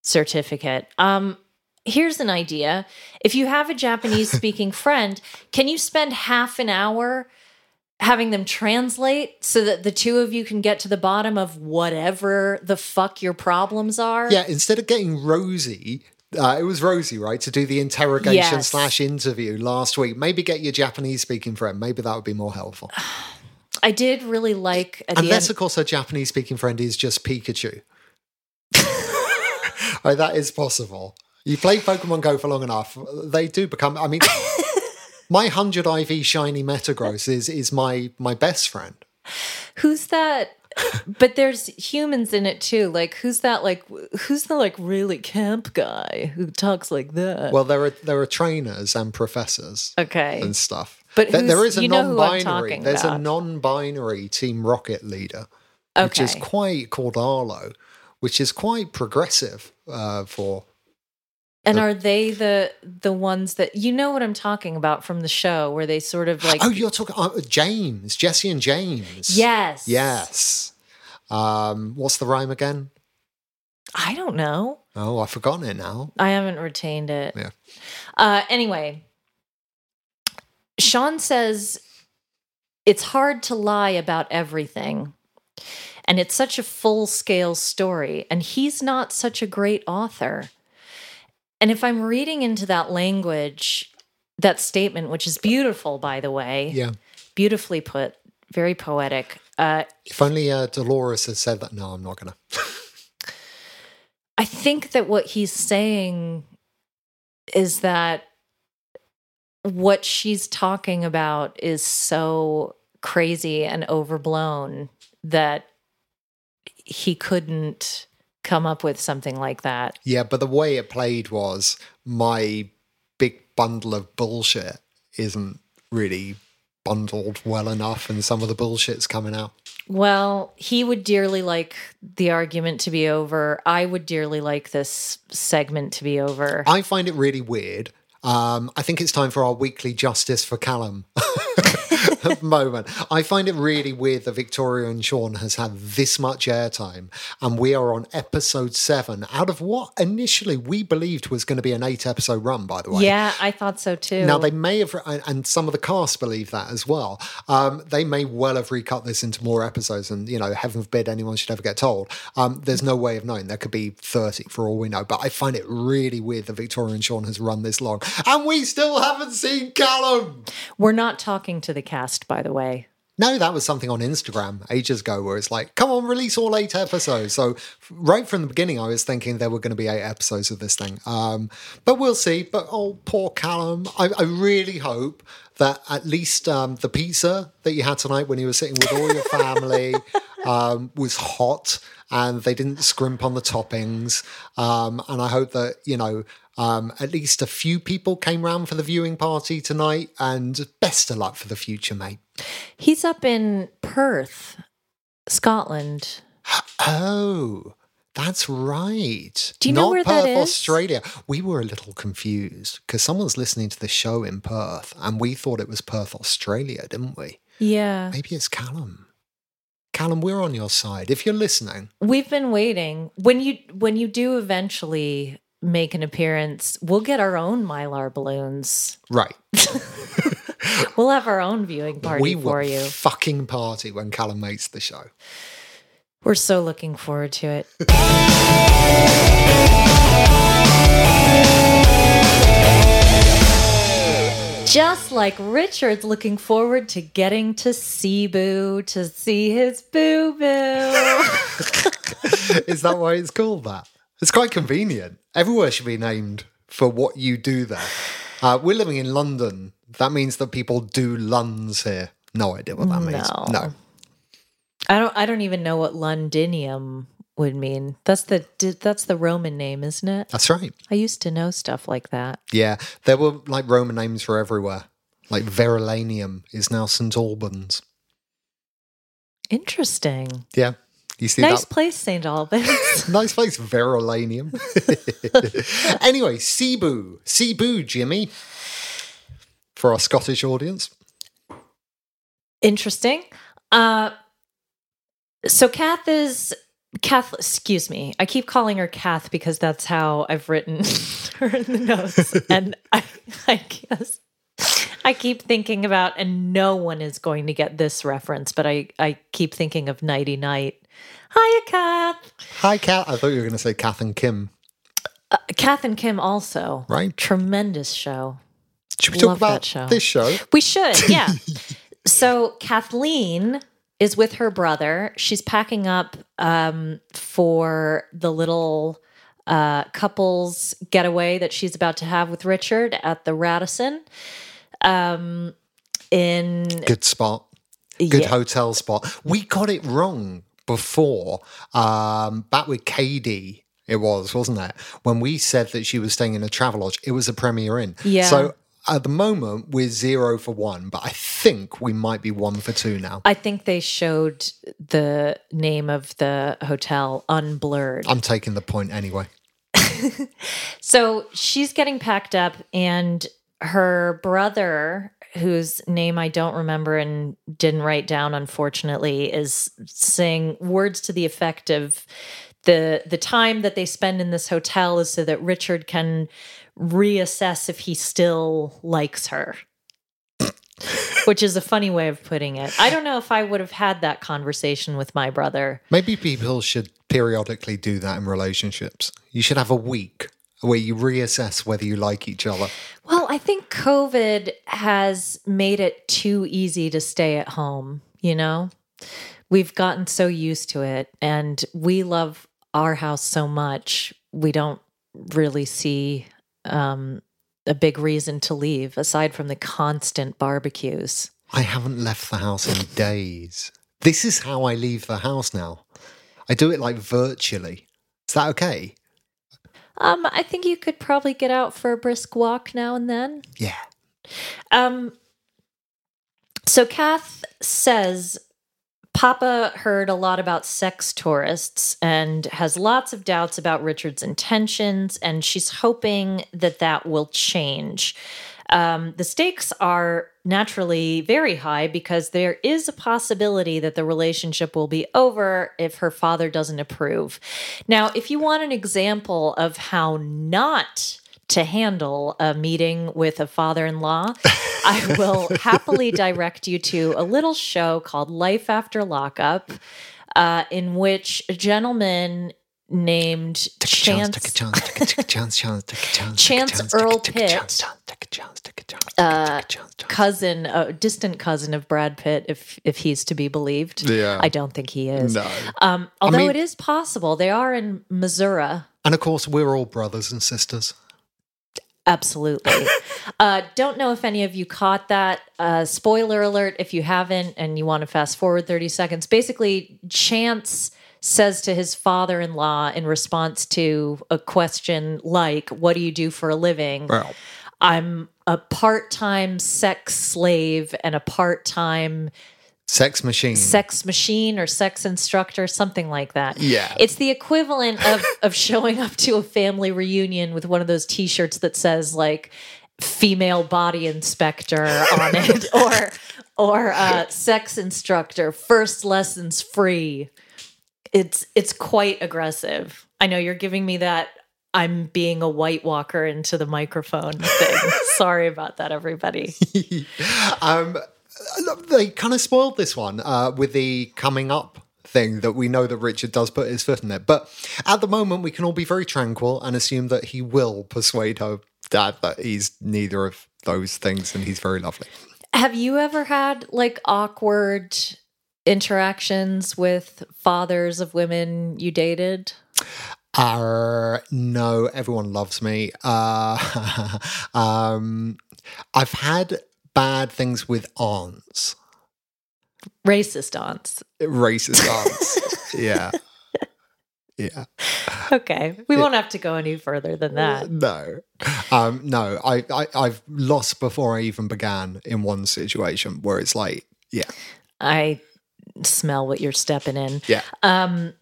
certificate? Um here's an idea. If you have a Japanese speaking friend, can you spend half an hour having them translate so that the two of you can get to the bottom of whatever the fuck your problems are? Yeah, instead of getting Rosie, uh, it was Rosie, right, to do the interrogation Yes. slash interview last week. Maybe get your Japanese speaking friend. Maybe that would be more helpful. I did really like Unless, of course, her Japanese speaking friend is just Pikachu. right, that is possible. You play Pokemon Go for long enough, they do become. I mean, my 100 IV shiny Metagross is, is my, my best friend. Who's that? but there's humans in it too. Like who's that? Like who's the like really camp guy who talks like that? Well, there are there are trainers and professors okay. and stuff. But There- there is a non-binary. There's a non-binary Team Rocket leader, which is quite called Arlo, which is quite progressive uh, for. And are they the the ones that you know what I'm talking about from the show where they sort of like oh, you're talking uh, James, Jessie and James. Yes. Yes. Um, what's the rhyme again? I don't know. Oh, I've forgotten it now. I haven't retained it. Yeah. Uh, anyway, Sean says it's hard to lie about everything. And it's such a full scale story. And he's not such a great author. And if I'm reading into that language, that statement, which is beautiful, by the way, Yeah. beautifully put, very poetic. Uh, If only uh, Dolores had said that. No, I'm not gonna. I think that what he's saying is that what she's talking about is so crazy and overblown that he couldn't come up with something like that. Yeah, but the way it played was my big bundle of bullshit isn't really bundled well enough, and some of the bullshit's coming out. Well, he would dearly like the argument to be over. I would dearly like this segment to be over. I find it really weird. Um, I think it's time for our weekly justice for Callum. moment. I find it really weird that Victoria and Sean has had this much airtime, and we are on episode seven out of what initially we believed was going to be an eight episode run. By the way, Yeah, I thought so too. Now they may have, and- some of the cast believe that as well. Um, they may well have recut this into more episodes, and you know, heaven forbid anyone should ever get told. Um, there's no way of knowing. There could be thirty for all we know. But I find it really weird that Victoria and Sean has run this long, and we still haven't seen Callum. We're not talking to the cast, by the way. No, that was something on Instagram ages ago where it's like, come on, release all eight episodes. So right from the beginning, I was thinking there were going to be eight episodes of this thing. Um, but we'll see. But oh, poor Callum. I, I really hope that at least um, the pizza that you had tonight when you were sitting with all your family um, was hot and they didn't scrimp on the toppings. Um, and I hope that, you know, um, at least a few people came round for the viewing party tonight. And best of luck for the future, mate. He's up in Perth, Scotland. Oh, that's right. Do you know where Perth, that is? Australia. We were a little confused because someone's listening to the show in Perth and we thought it was Perth, Australia, didn't we? Yeah. Maybe it's Callum. Callum, we're on your side. If you're listening, We've been waiting. When you when you do eventually make an appearance, we'll get our own mylar balloons. right. We'll have our own viewing party we for you. fucking party when Callum makes the show. We're so looking forward to it. Just like Richard's looking forward to getting to Cebu to see his boo boo. Is that why it's called that? It's quite convenient. Everywhere should be named for what you do there. Uh, we're living in London. That means that people do Luns here. No idea what that means. No. No. I don't. I don't even know what Londinium would mean. That's the that's the Roman name, isn't it? That's right. I used to know stuff like that. Yeah, there were like Roman names for everywhere. Like Verulamium is now St Albans. Interesting. Yeah, you see nice that? place, St. Albans. Nice place, Verulamium. anyway, Cebu, Cebu, Jimmy, for our Scottish audience. Interesting. Uh, so Kath is Kath. Excuse me. I keep calling her Kath because that's how I've written her in the notes, and I, I guess I keep thinking about, and no one is going to get this reference, but I I keep thinking of Nighty Night. Hiya, Kath. Hi, Kat. I thought you were going to say Kath and Kim. Uh, Kath and Kim also. Right. Tremendous show. Should we talk Love that about show. this show? We should, yeah. so Kathleen is with her brother. She's packing up um, for the little uh, couples getaway that she's about to have with Richard at the Radisson. Um, in Good spot. Good Yeah. hotel spot. We got it wrong before. Um, back with Kadie, it was, wasn't it? When we said that she was staying in a Travelodge, it was a Premier Inn. Yeah. So at the moment, we're zero for one, but I think we might be one for two now. I think they showed the name of the hotel unblurred. I'm taking the point anyway. So she's getting packed up, and her brother, whose name I don't remember and didn't write down, unfortunately, is saying words to the effect of the the time that they spend in this hotel is so that Richard can reassess if he still likes her. Which is a funny way of putting it. I don't know if I would have had that conversation with my brother. Maybe people should periodically do that in relationships. You should have a week where you reassess whether you like each other. Well, I think COVID has made it too easy to stay at home, you know? We've gotten so used to it and we love our house so much. We don't really see um, a big reason to leave aside from the constant barbecues. I haven't left the house in days. This is how I leave the house now. I do it like virtually. Is that okay? Um, I think you could probably get out for a brisk walk now and then. Yeah. Um, so Kath says Papa heard a lot about sex tourists and has lots of doubts about Richard's intentions, and she's hoping that that will change. Um, the stakes are naturally very high because there is a possibility that the relationship will be over if her father doesn't approve. Now, if you want an example of how not to handle a meeting with a father in law, I will happily direct you to a little show called Life After Lockup, uh, in which a gentleman named Chance, Earl take a chance, Pitt, uh, cousin, a distant cousin of Brad Pitt, if if he's to be believed. Yeah. I don't think he is. No. Um, although mean- it is possible, they are in Missouri. And of course, we're all brothers and sisters. Absolutely. uh, don't know if any of you caught that. Uh, spoiler alert if you haven't and you want to fast forward 30 seconds. Basically, Chance says to his father in law in response to a question like, What do you do for a living? Well, I'm a part time sex slave and a part time sex machine. sex machine or sex instructor, something like that. Yeah. It's the equivalent of of showing up to a family reunion with one of those t-shirts that says like female body inspector on it or or uh, sex instructor, first lessons free. It's it's quite aggressive. I know you're giving me that I'm being a white walker into the microphone thing. Sorry about that, everybody. um, they kind of spoiled this one uh, with the coming up thing that we know that Richard does put his foot in it. But at the moment, we can all be very tranquil and assume that he will persuade her dad that he's neither of those things and he's very lovely. Have you ever had like awkward interactions with fathers of women you dated? Uh, no, everyone loves me. Uh, um, I've had bad things with aunts, Racist aunts. racist aunts. yeah. Yeah. Okay. We won't have to go any further than that. No, um, no. I, I I've lost before I even began in one situation where it's like, yeah, I smell what you're stepping in. yeah. Um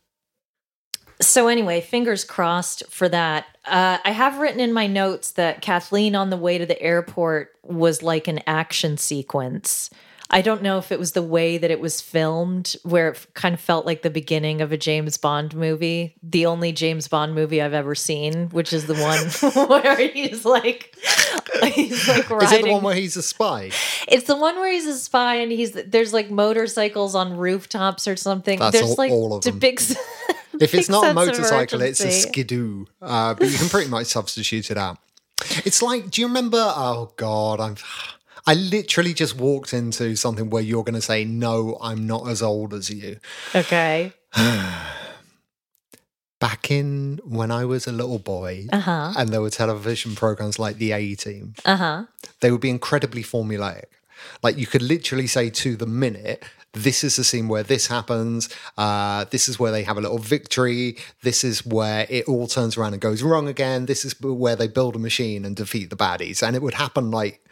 so anyway, fingers crossed for that. Uh, I have written in my notes that Kathleen on the way to the airport was like an action sequence. I don't know if it was the way that it was filmed, where it kind of felt like the beginning of a James Bond movie. The only James Bond movie I've ever seen, which is the one where he's like, he's like riding. Is it the one where he's a spy? It's the one where he's a spy and he's there's like motorcycles on rooftops or something. That's there's all- like all of them. depics. If it's not a motorcycle, it's a skidoo. Uh, but you can pretty much substitute it out. It's like, do you remember? Oh God, I'm. I literally just walked into something where you're going to say, "No, I'm not as old as you." Okay. Back in when I was a little boy, Uh huh. and there were television programs like The A Team, Uh huh. they would be incredibly formulaic. Like you could literally say to the minute, this is the scene where this happens. Uh, this is where they have a little victory. This is where it all turns around and goes wrong again. This is where they build a machine and defeat the baddies. And it would happen like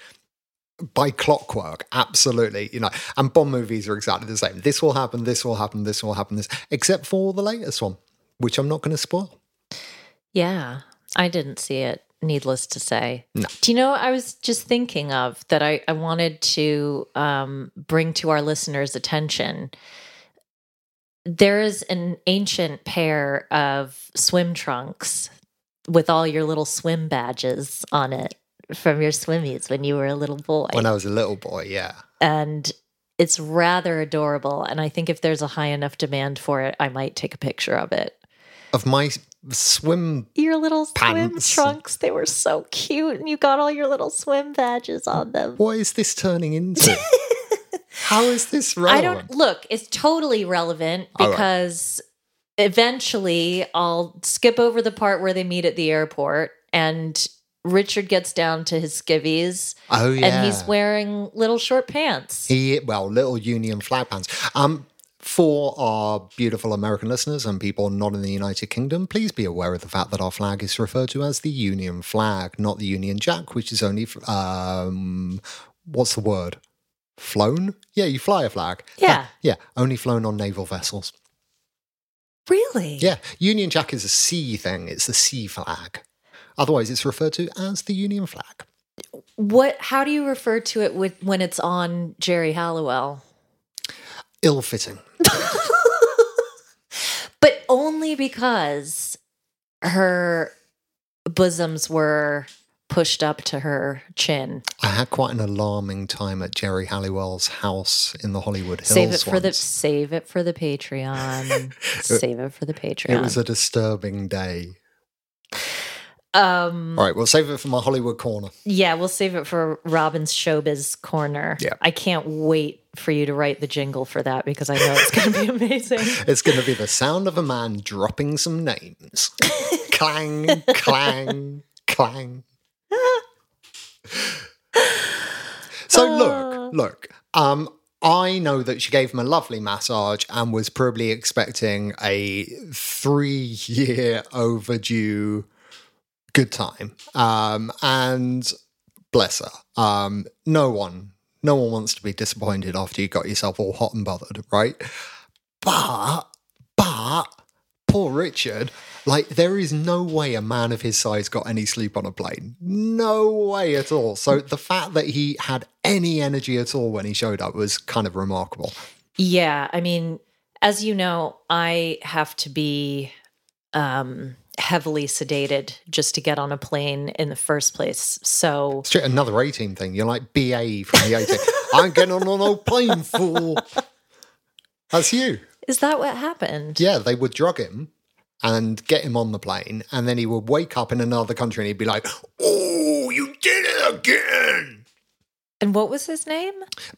by clockwork, absolutely. You know, and Bond movies are exactly the same. This will happen. This will happen. This will happen. This, except for the latest one, which I'm not going to spoil. Yeah, I didn't see it. Needless to say. No. Do you know? I was just thinking of that. I I wanted to um, bring to our listeners' attention. There is an ancient pair of swim trunks with all your little swim badges on it from your swimmies when you were a little boy. When I was a little boy, yeah. and it's rather adorable. And I think if there's a high enough demand for it, I might take a picture of it. Of my swim Your little swim trunks, they were so cute. And you got all your little swim badges on them. What is this turning into? How is this relevant? I don't look, it's totally relevant All right. because eventually I'll skip over the part where they meet at the airport and Richard gets down to his skivvies Oh yeah, and he's wearing little short pants. he well little Union flag pants. Um, for our beautiful American listeners and people not in the United Kingdom, please be aware of the fact that our flag is referred to as the Union flag, not the Union Jack, which is only um, what's the word? Flown? Yeah, you fly a flag. Yeah. Yeah, only flown on naval vessels. really? Yeah, Union Jack is a sea thing. It's the sea flag. Otherwise, it's referred to as the Union flag. What? How do you refer to it with when it's on Geri Halliwell? Ill fitting. But only because her bosoms were pushed up to her chin. I had quite an alarming time at Geri Halliwell's house in the Hollywood Hills. Save it for the save it for the Patreon. save it for the Patreon. It was a disturbing day. um All right, we'll save it for my Hollywood corner. yeah, we'll save it for Robin's showbiz corner. Yeah. I can't wait for you to write the jingle for that because I know it's going to be amazing. It's going to be the sound of a man dropping some names. clang, clang, clang. So look, look. Um, I know that she gave him a lovely massage and was probably expecting a three-year overdue good time. Um, and bless her. Um, no one, no one wants to be disappointed after you got yourself all hot and bothered, right? But, but, poor Richard, like, there is no way a man of his size got any sleep on a plane. No way at all. So the fact that he had any energy at all when he showed up was kind of remarkable. Yeah, I mean, as you know, I have to be um heavily sedated just to get on a plane in the first place. So It's another A Team thing. You're like BA from the A Team. I'm getting on no plane, fool. That's you. is that what happened? Yeah, they would drug him and get him on the plane, and then he would wake up in another country and he'd be like, Oh, you did it again. And what was his name?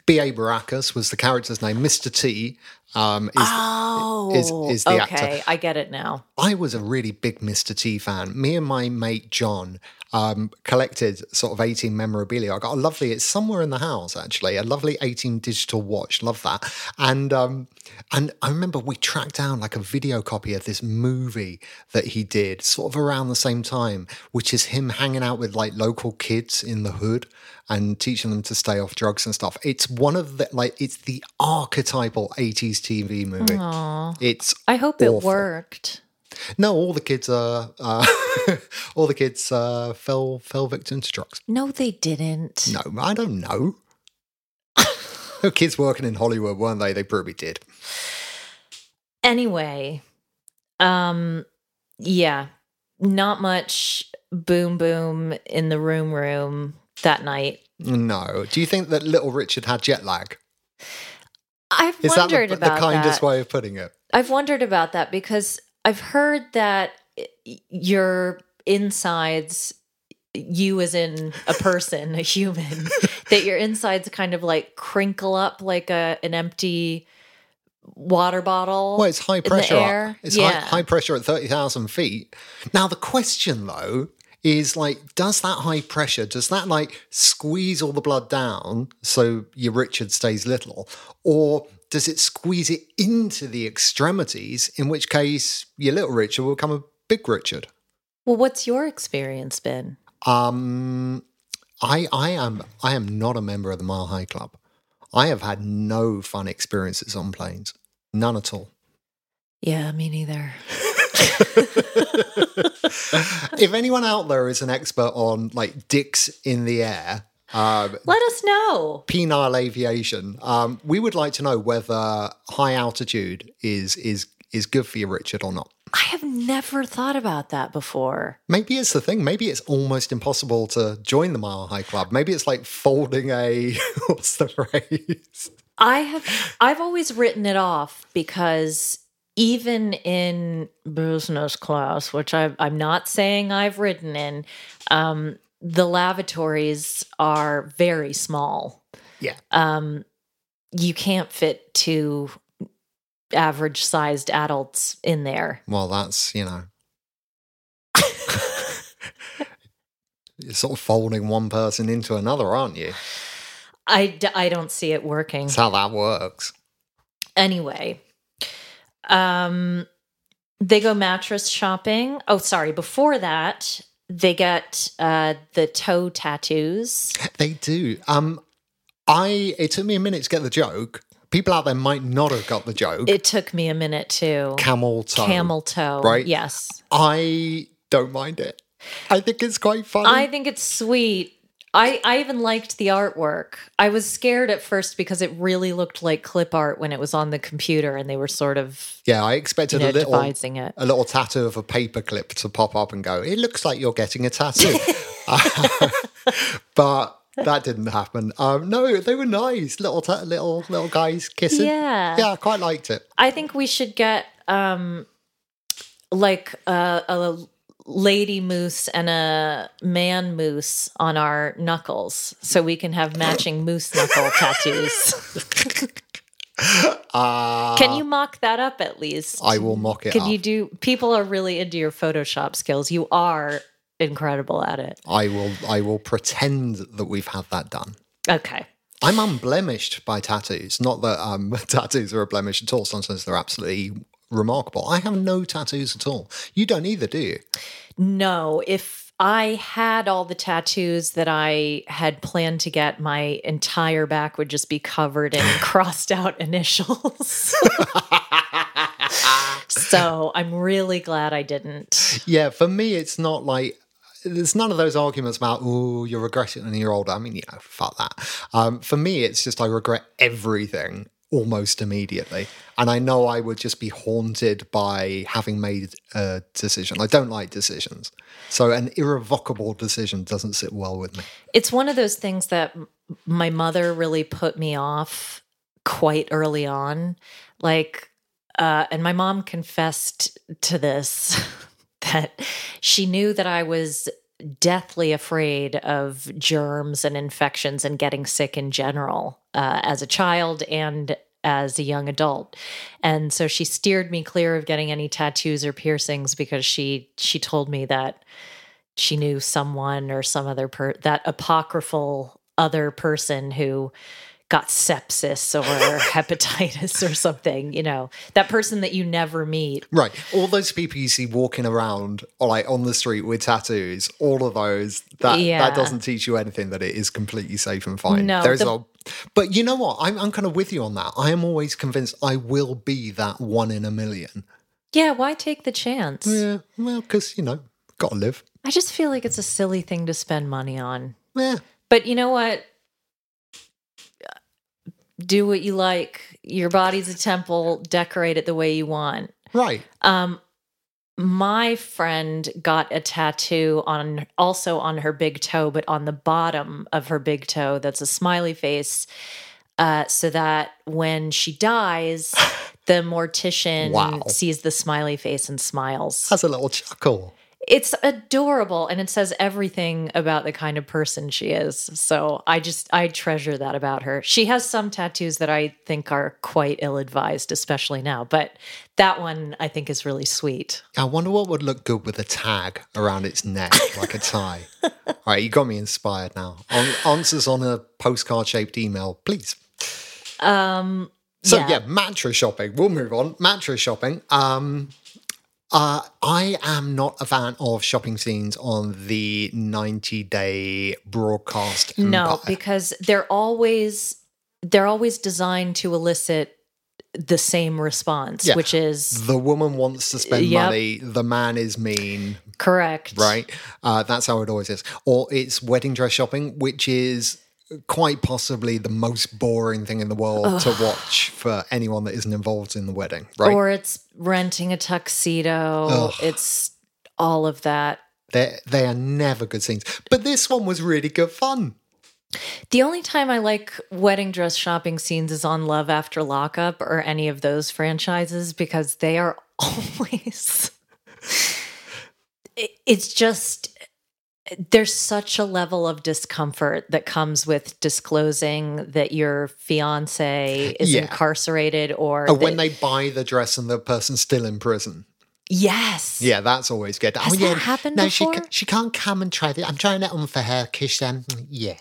B.A. Baracus was the character's name. Mr. T um, is, Oh, is, is the actor. okay. I get it now. I was a really big Mr. T fan. Me and my mate John um, collected sort of A Team memorabilia. I got a lovely, it's somewhere in the house actually, a lovely A Team digital watch. Love that. And um, and I remember we tracked down like a video copy of this movie that he did sort of around the same time, which is him hanging out with like local kids in the hood and teaching them to stay off drugs and stuff. It's one of the like it's the archetypal 80s TV movie. It's I hope it worked. No, all the kids uh, uh all the kids uh fell fell victim to drugs. No, they didn't. No, I don't know. The kids working in Hollywood, weren't they? They probably did. Anyway, um, yeah, not much boom boom in the room room that night. No. Do you think that little Richard had jet lag? I've Is that wondered the, the about kindest that. way of putting it? I've wondered about that because I've heard that your insides, you as in a person, a human, that your insides kind of like crinkle up like a an empty water bottle. Well, it's high pressure. It's yeah. high, high pressure at 30,000 feet. Now, the question though is like, does that high pressure, does that like squeeze all the blood down so your Richard stays little? Or does it squeeze it into the extremities, in which case your little Richard will become a big Richard? Well, what's your experience been? Um, I I am I am not a member of the Mile High Club. I have had no fun experiences on planes, none at all. Yeah, me neither. if anyone out there is an expert on like dicks in the air, um, Let us know. penile aviation, um, we would like to know whether high altitude is is is good for you, Richard, or not. I have never thought about that before. Maybe it's the thing. Maybe it's almost impossible to join the Mile High Club. Maybe it's like folding a what's the phrase? I have I've always written it off because even in business class, which I, I'm not saying I've written in, um, the lavatories are very small. Yeah. Um, you can't fit two average sized adults in there. Well, that's you know. You're sort of folding one person into another, aren't you? I, d- I don't see it working. That's how that works. Anyway, um, they go mattress shopping. Oh, sorry. Before that, they get uh, the toe tattoos. They do. Um, I it took me a minute to get the joke. People out there might not have got the joke. It took me a minute too. camel toe. Camel toe. right? Yes. I don't mind it. I think it's quite funny. I think it's sweet. I, I even liked the artwork. I was scared at first because it really looked like clip art when it was on the computer and they were sort of Yeah, I expected you know, a little devising it. a little tattoo of a paperclip to pop up and go, it looks like you're getting a tattoo. but that didn't happen. Um, no, they were nice. Little ta- little little guys kissing. Yeah. Yeah, I quite liked it. I think we should get um like a, a lady moose and a man moose on our knuckles so we can have matching moose knuckle tattoos. Uh, Can you mock that up at least? I will mock it Can up. you do people are really into your Photoshop skills. You are incredible at it. I will I will pretend that we've had that done. Okay. I'm unblemished by tattoos. Not that um, tattoos are a blemish at all. Sometimes they're absolutely remarkable. I have no tattoos at all. You don't either, do you? No, if I had all the tattoos that I had planned to get, my entire back would just be covered in crossed out initials. so I'm really glad I didn't. Yeah, for me, it's not like there's none of those arguments about oh you're regretting when you're older. I mean, you know, fuck that. Um, for me, it's just I regret everything almost immediately, and I know I would just be haunted by having made a decision. I don't like decisions, so an irrevocable decision doesn't sit well with me. It's one of those things that my mother really put me off quite early on. Like, uh, and my mom confessed to this that she knew that I was deathly afraid of germs and infections and getting sick in general uh, as a child and as a young adult. And so she steered me clear of getting any tattoos or piercings because she she told me that she knew someone or some other per that apocryphal other person who got sepsis or hepatitis or something you know that person that you never meet Right, all those people you see walking around or like on the street with tattoos, all of those that Yeah. that doesn't teach you anything that it is completely safe and fine. No, there's the- a, but you know what? I'm I'm kind of with you on that. I am always convinced I will be that one in a million. yeah why take the chance Yeah, well, because you know, got to live. i just feel like it's a silly thing to spend money on Yeah, But you know what? Do what you like. Your body's a temple. Decorate it the way you want. right. Um, my friend got a tattoo on also on her big toe, but on the bottom of her big toe, that's a smiley face. Uh, so that when she dies, the mortician Wow. sees the smiley face and smiles. Has a little chuckle. It's adorable and it says everything about the kind of person she is. So I just I treasure that about her. She has some tattoos that I think are quite ill-advised especially now, but that one I think is really sweet. I wonder what would look good with a tag around its neck, like a tie. All right, you got me inspired now. On, answers on a postcard shaped email, please. Um So Yeah. yeah. mattress shopping. We'll move on. Mattress shopping. Um, uh, I am not a fan of shopping scenes on the 90 day broadcast. no, empire. because they're always they're always designed to elicit the same response, Yeah. which is the woman wants to spend Yep. money, the man is mean, correct. right? Uh, that's how it always is. Or it's wedding dress shopping, which is quite possibly the most boring thing in the world to watch for anyone that isn't involved in the wedding, right? Or it's renting a tuxedo. Ugh. It's all of that. they they are never good scenes. But this one was really good fun. The only time I like wedding dress shopping scenes is on Love After Lockup or any of those franchises because they are always. It- It's just. There's such a level of discomfort that comes with disclosing that your fiance is Yeah. incarcerated or Oh, when they buy the dress and the person's still in prison. yes Yeah, that's always good. Has oh, yeah. that happened no, she before? ca- she can't come and try it. I'm trying it on for her um, yeah,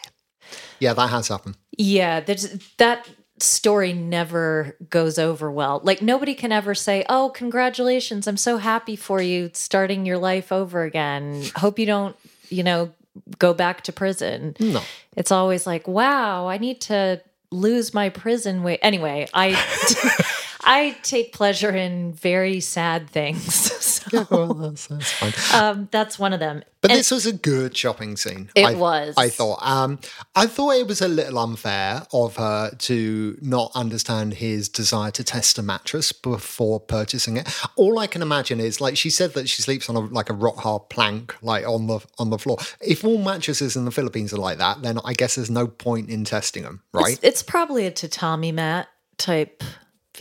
yeah, that has happened. Yeah, there's that story never goes over well. Like nobody can ever say, "Oh, congratulations, I'm so happy for you starting your life over again. Hope you don't, you know, go back to prison." No, It's always like, "Wow, I need to lose my prison weight." Anyway, I I take pleasure in very sad things. So, Yeah, well, that's, that's fine. um, that's one of them. But And- this was a good shopping scene. It I, was. I thought. Um, I thought it was a little unfair of her to not understand his desire to test a mattress before purchasing it. All I can imagine is like she said that she sleeps on a like a rock hard plank, like on the on the floor. If all mattresses in the Philippines are like that, then I guess there's no point in testing them, right? It's, it's probably a tatami mat type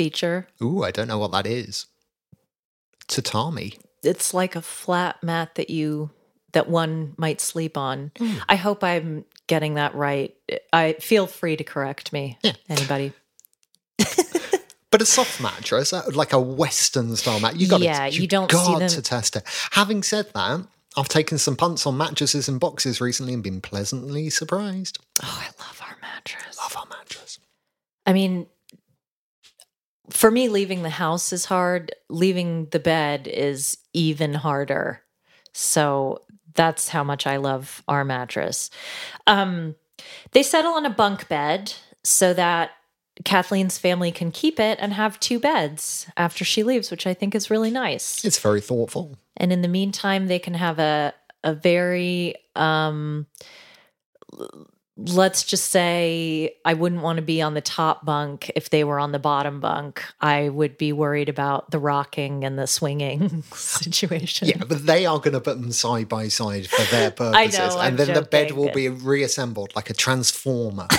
feature. Ooh, I don't know what that is. Tatami. It's like a flat mat that you that one might sleep on. Hmm. I hope I'm getting that right. I feel free to correct me. Yeah. Anybody? But a soft mattress, like a Western style mat, you got Yeah, to, you don't see got to test it. Having said that, I've taken some punts on mattresses and boxes recently and been pleasantly surprised. Oh, I love our mattress. Love our mattress. I mean, for me, leaving the house is hard. Leaving the bed is even harder. So that's how much I love our mattress. Um, they settle on a bunk bed so that Kathleen's family can keep it and have two beds after she leaves, which I think is really nice. It's very thoughtful. And in the meantime, they can have a a very um let's just say I wouldn't want to be on the top bunk if they were on the bottom bunk. I would be worried about the rocking and the swinging situation. Yeah, but they are going to put them side by side for their purposes. know, I'm and then the bed joking. will be reassembled like a transformer.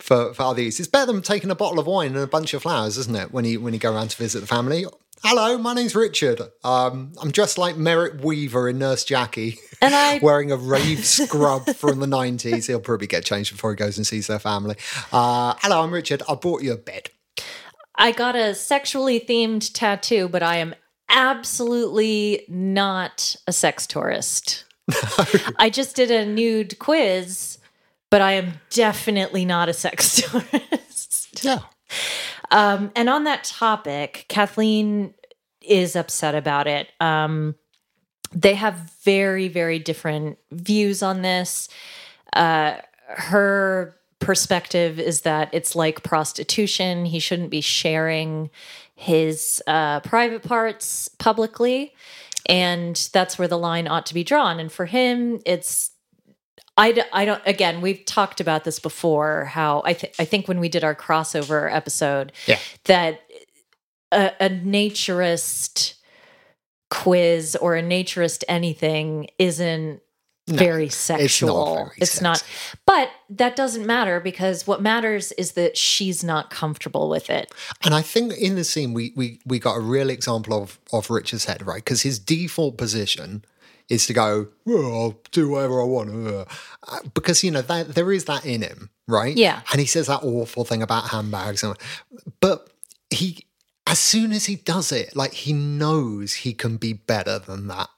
for, for other use. It's better than taking a bottle of wine and a bunch of flowers, isn't it? When you when you go around to visit the family. Hello, my name's Richard. Um, I'm dressed like Merritt Wever in Nurse Jackie, And I wearing a rave scrub from the 90s. He'll probably get changed before he goes and sees their family. Uh, hello, I'm Richard. I brought you a bed. I got a sexually themed tattoo, but I am absolutely not a sex tourist. I just did a nude quiz, but I am definitely not a sex tourist. Yeah. Um, and on that topic, Kathleen is upset about it. Um, they have very, very different views on this. Uh, her perspective is that it's like prostitution. He shouldn't be sharing his uh, private parts publicly. And that's where the line ought to be drawn. And for him, it's I, d- I don't again we've talked about this before how I th- I think when we did our crossover episode Yeah. that a, a naturist quiz or a naturist anything isn't very sexual. very It's not. But that doesn't matter because what matters is that she's not comfortable with it. And I think in the scene we we we got a real example of of Richard's head, right? Because his default position is to go, well, I'll do whatever I want, uh, because you know that there is that in him, right? Yeah. and he says that awful thing about handbags, and but he, as soon as he does it, like he knows he can be better than that,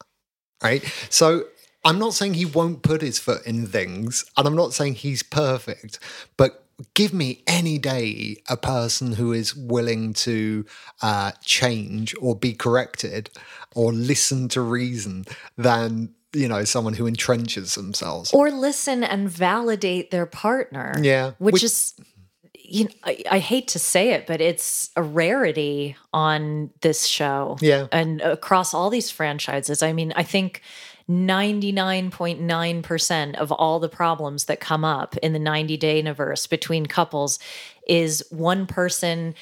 right? So. I'm not saying he won't put his foot in things, and I'm not saying he's perfect, but give me any day a person who is willing to uh, change or be corrected or listen to reason than you know someone who entrenches themselves. Or listen and validate their partner. Yeah, Which, which- is you know, I, I hate to say it, but it's a rarity on this show. Yeah. And across all these franchises. I mean, I think 99.9% of all the problems that come up in the 90 day universe between couples is one person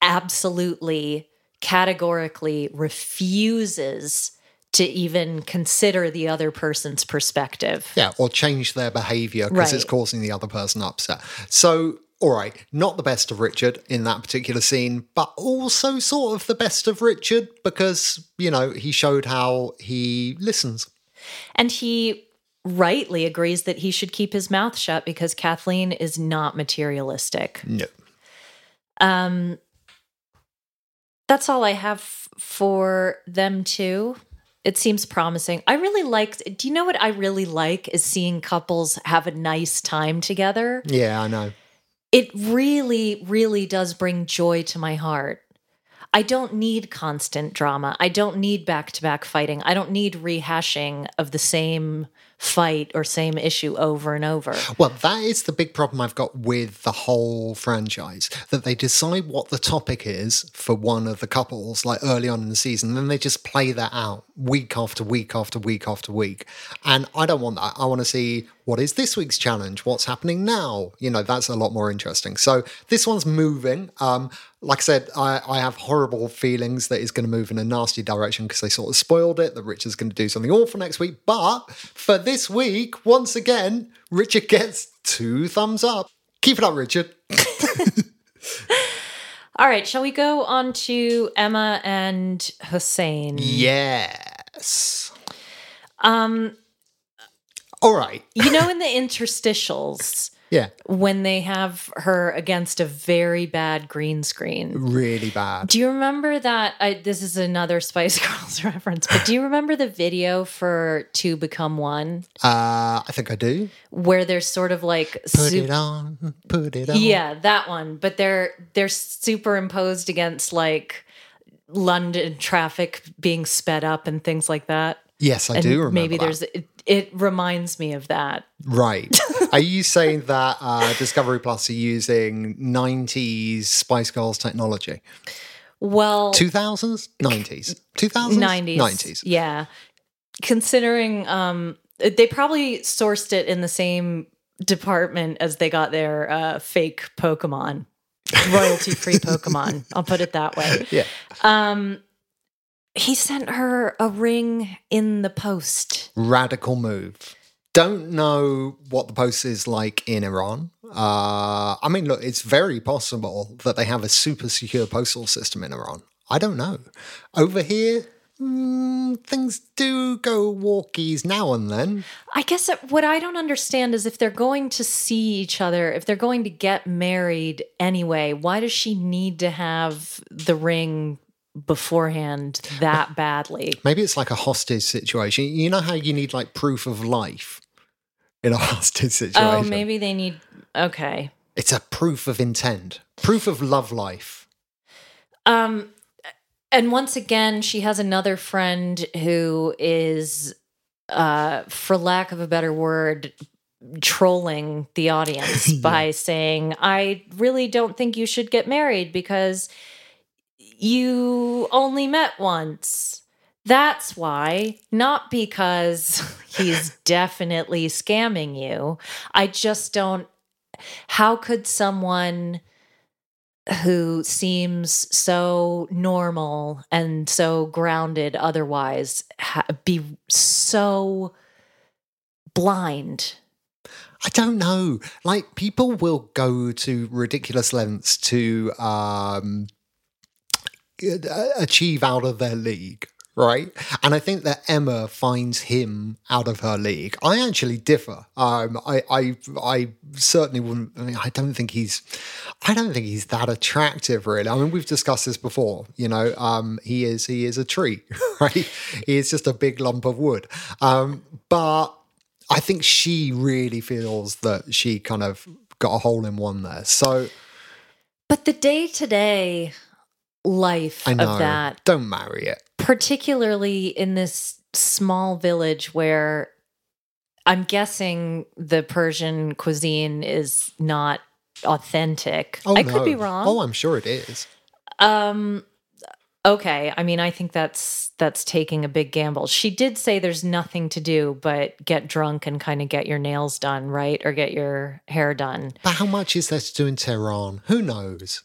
absolutely categorically refuses to even consider the other person's perspective. Yeah, or change their behavior because it's causing the other person upset. So, all right, not the best of Richard in that particular scene, but also sort of the best of Richard because, you know, he showed how he listens. And he rightly agrees that he should keep his mouth shut because Kathleen is not materialistic. No. Um, that's all I have for them too. It seems promising. I really like. Do you know what I really like is seeing couples have a nice time together. Yeah, I know. It really, really does bring joy to my heart. I don't need constant drama. I don't need back to back fighting. I don't need rehashing of the same fight or same issue over and over. Well, that is the big problem I've got with the whole franchise that they decide what the topic is for one of the couples, like early on in the season, then they just play that out week after week after week after week. And I don't want that. I want to see what is this week's challenge? What's happening now? You know, that's a lot more interesting. So this one's moving. Um, like I said, I, I have horrible feelings that it's going to move in a nasty direction because they sort of spoiled it, that Richard's going to do something awful next week. But for this week, once again, Richard gets two thumbs up. Keep it up, Richard. All right, shall we go on to Emma and Hossein? Yes. Um, All right. you know, in the interstitials, Yeah. when they have her against a very bad green screen. Really bad. Do you remember that? I, this is another Spice Girls reference, but do you remember the video for Two Become One Uh, I think I do. where there's sort of like Put sup- it on. Put it on. Yeah, that one. But they're they're superimposed against like London traffic being sped up and things like that. Yes, I and do remember. maybe that. there's it, reminds me of that. Right. Are you saying that uh, Discovery Plus are using 90s Spice Girls technology? Well, 2000s? 90s? 2000s? 90s 90s. yeah considering um they probably sourced it in the same department as they got their uh fake pokemon royalty free pokemon i'll put it that way Yeah. um he sent her a ring in the post Radical move. Don't know what the post is like in Iran. Uh, I mean, look, it's very possible that they have a super secure postal system in Iran. I don't know. Over here, mm, things do go walkies now and then. i guess what i don't understand is if they're going to see each other if they're going to get married anyway why does she need to have the ring beforehand that badly Maybe it's like a hostage situation. You know how you need like proof of life in a hostage situation? Oh, maybe they need. Okay. It's a proof of intent, proof of love life. Um, and once again, she has another friend who is, uh, for lack of a better word, trolling the audience by saying, "I really don't think you should get married because you only met once." That's why, not because he's definitely scamming you. I just don't. How could someone who seems so normal and so grounded otherwise ha- be so blind? I don't know. Like people will go to ridiculous lengths to um, achieve out of their league, right? And I think that Emma finds him out of her league. I actually differ. Um, I, I, I certainly wouldn't. I mean, I don't think he's. I don't think he's that attractive, really. I mean, we've discussed this before. You know, um, he is. He is a tree, right? He is just a big lump of wood. Um, but I think she really feels that she kind of got a hole in one there. So But the day to day life I know. of that, Don't marry it. particularly in this small village where I'm guessing the Persian cuisine is not authentic. Oh, I could be wrong. Oh, I'm sure it is. Um okay, I mean I think that's that's taking a big gamble. She did say there's nothing to do but get drunk and kind of get your nails done, right? Or get your hair done. But how much is there to do in Tehran? Who knows?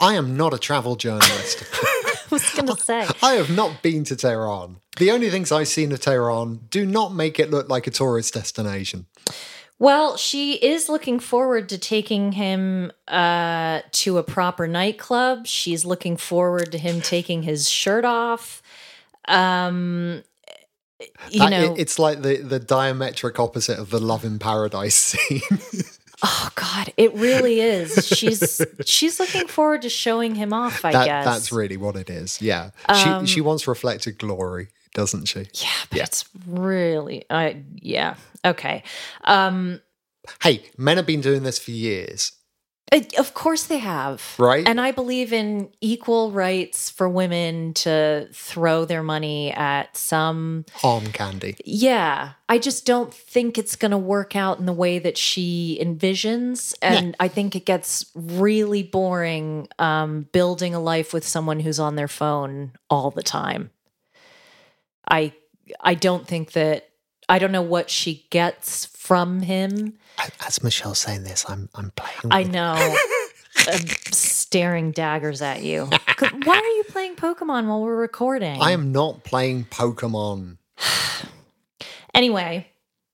I am not a travel journalist. I was going to say. I have not been to Tehran. The only things I've seen of Tehran do not make it look like a tourist destination. Well, she is looking forward to taking him uh, to a proper nightclub. She's looking forward to him taking his shirt off. Um, you That- know, it- it's like the, the diametric opposite of the Love in Paradise scene. Oh god, it really is. She's she's looking forward to showing him off. I that, guess That's really what it is. Yeah. Um, she, she wants reflected glory, doesn't she? yeah, but yeah. it's really, I yeah, okay. Um, Hey, men have been doing this for years. Uh, Of course they have. Right. And I believe in equal rights for women to throw their money at some. Arm candy. Yeah. I just don't think it's going to work out in the way that she envisions. And I think it gets really boring um, building a life with someone who's on their phone all the time. I I don't think that I don't know what she gets from him. As Michelle's saying this, I'm I'm playing. I know. I'm staring daggers at you. Why are you playing Pokemon while we're recording? I am not playing Pokemon. Anyway,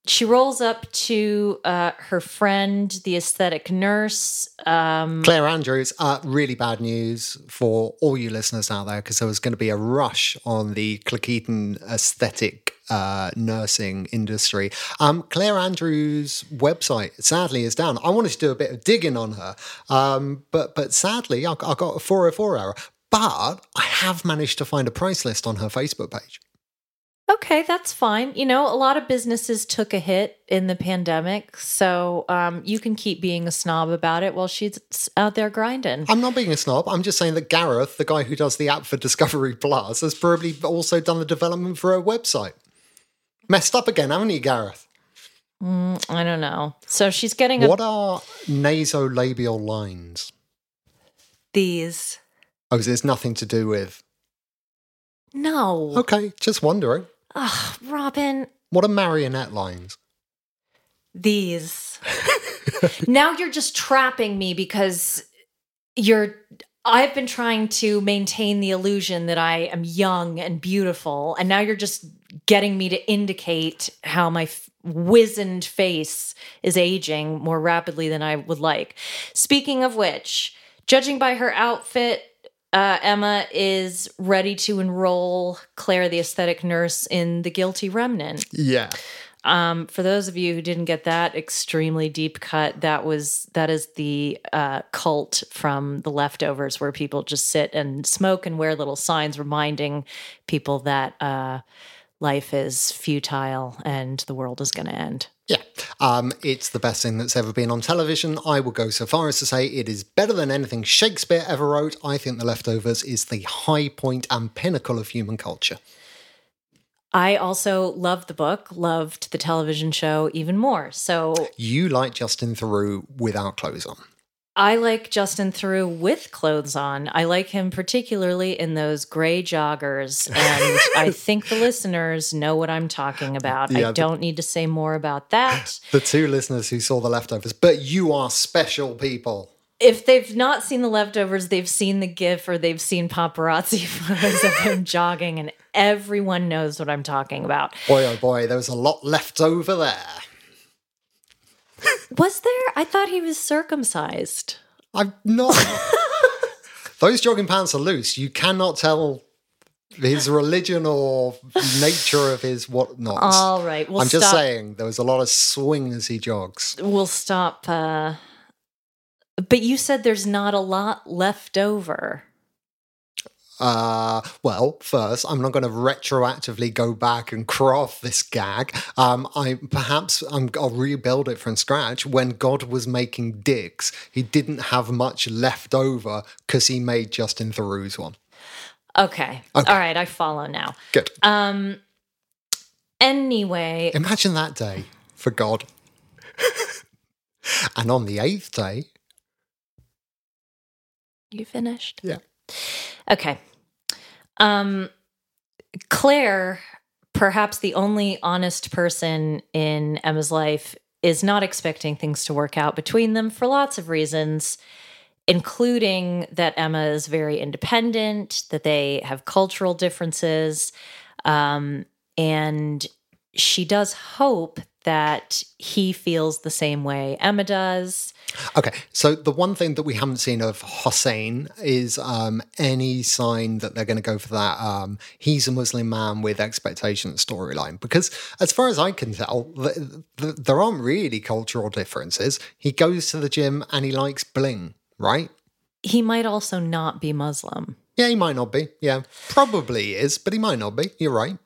she rolls up to uh, her friend, the aesthetic nurse. Um, Claire Andrews, uh, really bad news for all you listeners out there because there was going to be a rush on the Cleckheaton aesthetic uh, nursing industry. Um, Claire Andrews' website sadly is down. I wanted to do a bit of digging on her, um, but but sadly I, I got a 404 error. But I have managed to find a price list on her Facebook page. okay, that's fine. You know, a lot of businesses took a hit in the pandemic, so um, you can keep being a snob about it while she's out there grinding. I'm not being a snob. I'm just saying that Gareth, the guy who does the app for Discovery Plus, has probably also done the development for her website. Messed up again, haven't you, Gareth? Mm, I don't know. So she's getting a, What are nasolabial lines? these. Oh, is this nothing to do with? No. Okay, just wondering. Ugh, Robin, What are marionette lines? these. now you're just trapping me because you're I've been trying to maintain the illusion that I am young and beautiful and now you're just getting me to indicate how my f- wizened face is aging more rapidly than I would like. Speaking of which, judging by her outfit, uh, Emma is ready to enroll Claire, the aesthetic nurse, in the Guilty Remnant. Yeah. Um, for those of you who didn't get that extremely deep cut, that was that is the uh, cult from the leftovers, where people just sit and smoke and wear little signs reminding people that uh, life is futile and the world is going to end. Yeah. Um, it's the best thing that's ever been on television. I will go so far as to say it is better than anything Shakespeare ever wrote. I think The Leftovers is the high point and pinnacle of human culture. I also loved the book, loved the television show even more. So You like Justin Theroux without clothes on. I like Justin Theroux with clothes on. I like him particularly in those gray joggers. And I think the listeners know what I'm talking about. Yeah, I the- don't need to say more about that. The two listeners who saw The Leftovers, but you are special people. If they've not seen the leftovers, they've seen the GIF or they've seen paparazzi photos of him jogging, and everyone knows what I'm talking about. Boy, oh boy, there was a lot left over there. Was there? I thought he was circumcised. I'm not. Those jogging pants are loose. You cannot tell his religion or nature of his whatnots. All right, we'll I'm just stop. saying there was a lot of swing as he jogs. We'll stop. Uh, but you said there's not a lot left over. Uh, well, first, I'm not going to retroactively go back and craft this gag. Um, I perhaps I'm, I'll rebuild it from scratch. When God was making dicks, he didn't have much left over because he made Justin Theroux's one. Okay. Okay. All right, I follow now. Good. Um. Anyway, Imagine that day for God. and on the eighth day, you finished. yeah. Okay. Um Claire, perhaps the only honest person in Emma's life, is not expecting things to work out between them for lots of reasons, including that Emma is very independent, that they have cultural differences, um, and she does hope that he feels the same way Emma does. Okay, so the one thing that we haven't seen of Hossein is um, any sign that they're going to go for that um, he's a Muslim man with expectations storyline. Because as far as I can tell, th- th- there aren't really cultural differences. He goes to the gym and he likes bling, right? He might also not be Muslim. Yeah, he might not be. Yeah, probably is, but he might not be. You're right.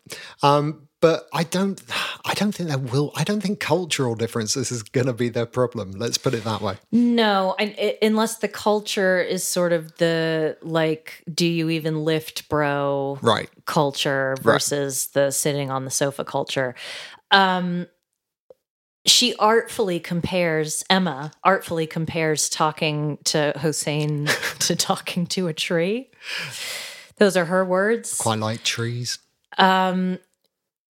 Um, but I don't. I don't think there will. I don't think cultural differences is going to be their problem. Let's put it that way. No, I, I, unless the culture is sort of the like, do you even lift, bro? Right. Culture versus the sitting on the sofa culture. Um, she artfully compares Emma artfully compares talking to Hossein to talking to a tree. Those are her words. Quite like trees. Um,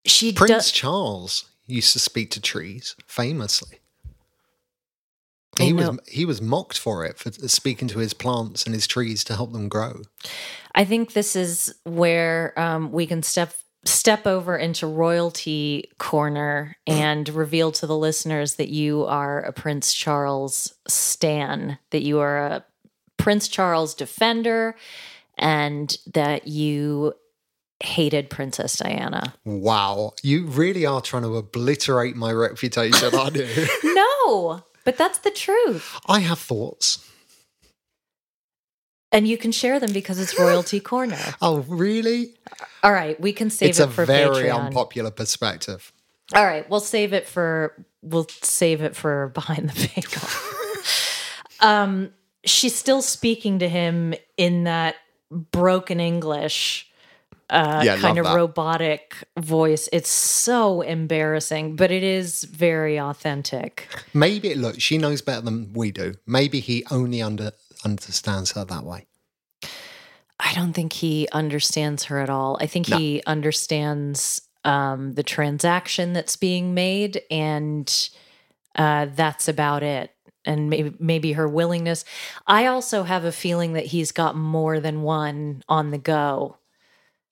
she Prince does. Charles used to speak to trees famously. I He was he was mocked for it for speaking to his plants and his trees to help them grow. I think this is where um, we can step step over into royalty corner and reveal to the listeners that you are a Prince Charles stan, that you are a Prince Charles defender, and that you hated Princess Diana. Wow, you really are trying to obliterate my reputation, aren't you? No, but that's the truth. I have thoughts. And you can share them because it's royalty corner. Oh, really? All right, we can save it's it a for very unpopular perspective. All right, we'll save it for we'll save it for behind the paywall. um, she's still speaking to him in that broken English, uh, Yeah, kind of that. robotic voice. It's so embarrassing, but it is very authentic. Maybe look, she knows better than we do. Maybe he only under understands her that way. I don't think he understands her at all. I think No. he understands um, the transaction that's being made, and uh, that's about it. And maybe maybe her willingness. I also have a feeling that he's got more than one on the go,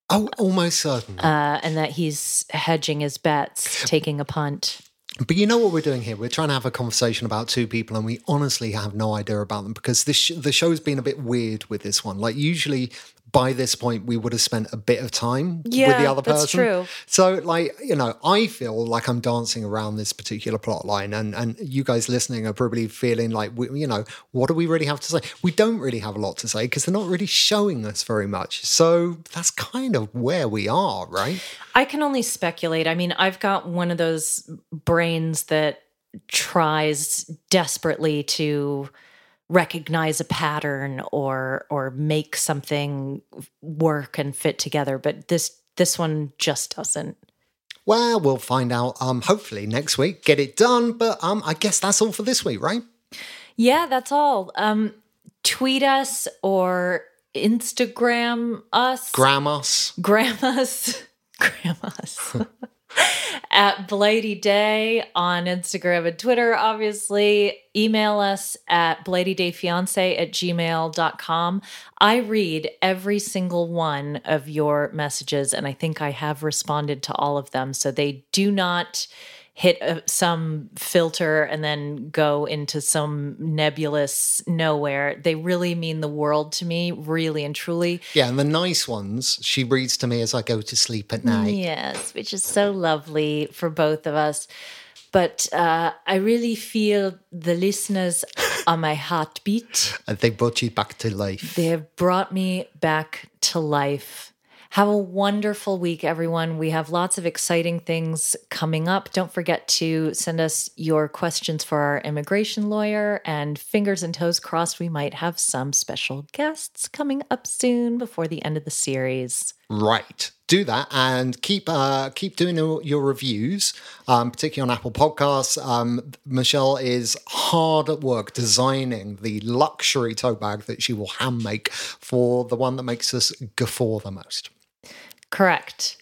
Oh, almost certain. uh, and that he's hedging his bets, taking a punt. But you know what we're doing here? We're trying to have a conversation about two people, and we honestly have no idea about them because this sh- the show's been a bit weird with this one. Like usually by this point, we would have spent a bit of time with the other person. that's true. So, like you know, I feel like I'm dancing around this particular plot line, and and you guys listening are probably feeling like, we, you know, what do we really have to say? We don't really have a lot to say because they're not really showing us very much. So that's kind of where we are, right? I can only speculate. I mean, I've got one of those brains that tries desperately to recognize a pattern or or make something work and fit together, but this this one just doesn't. Well, we'll find out. Um, hopefully next week, get it done. But um, I guess that's all for this week, right? Yeah, that's all. Um tweet us or Instagram us. Gram us. grandmas grandmas at Blighty Day on Instagram and Twitter, obviously. Email us at blightydayfiance at gmail.com. I read every single one of your messages, and I think I have responded to all of them. So they do not hit a, some filter and then go into some nebulous nowhere. They really mean the world to me, really and truly. Yeah, and the nice ones she reads to me as I go to sleep at night. Yes, which is so lovely for both of us. But uh, I really feel the listeners are my heartbeat. And they brought you back to life. They have brought me back to life. Have a wonderful week, everyone. We have lots of exciting things coming up. Don't forget to send us your questions for our immigration lawyer, and fingers and toes crossed, we might have some special guests coming up soon before the end of the series. Right. Do that and keep uh, keep doing your, reviews, um, particularly on Apple Podcasts. Um, Michelle is hard at work designing the luxury tote bag that she will hand make for the one that makes us guffaw the most. Correct.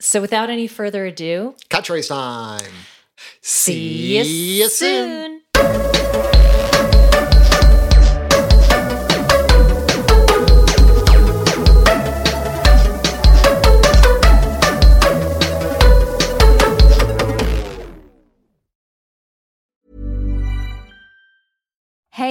So, without any further ado, Catchphrase time. see you soon.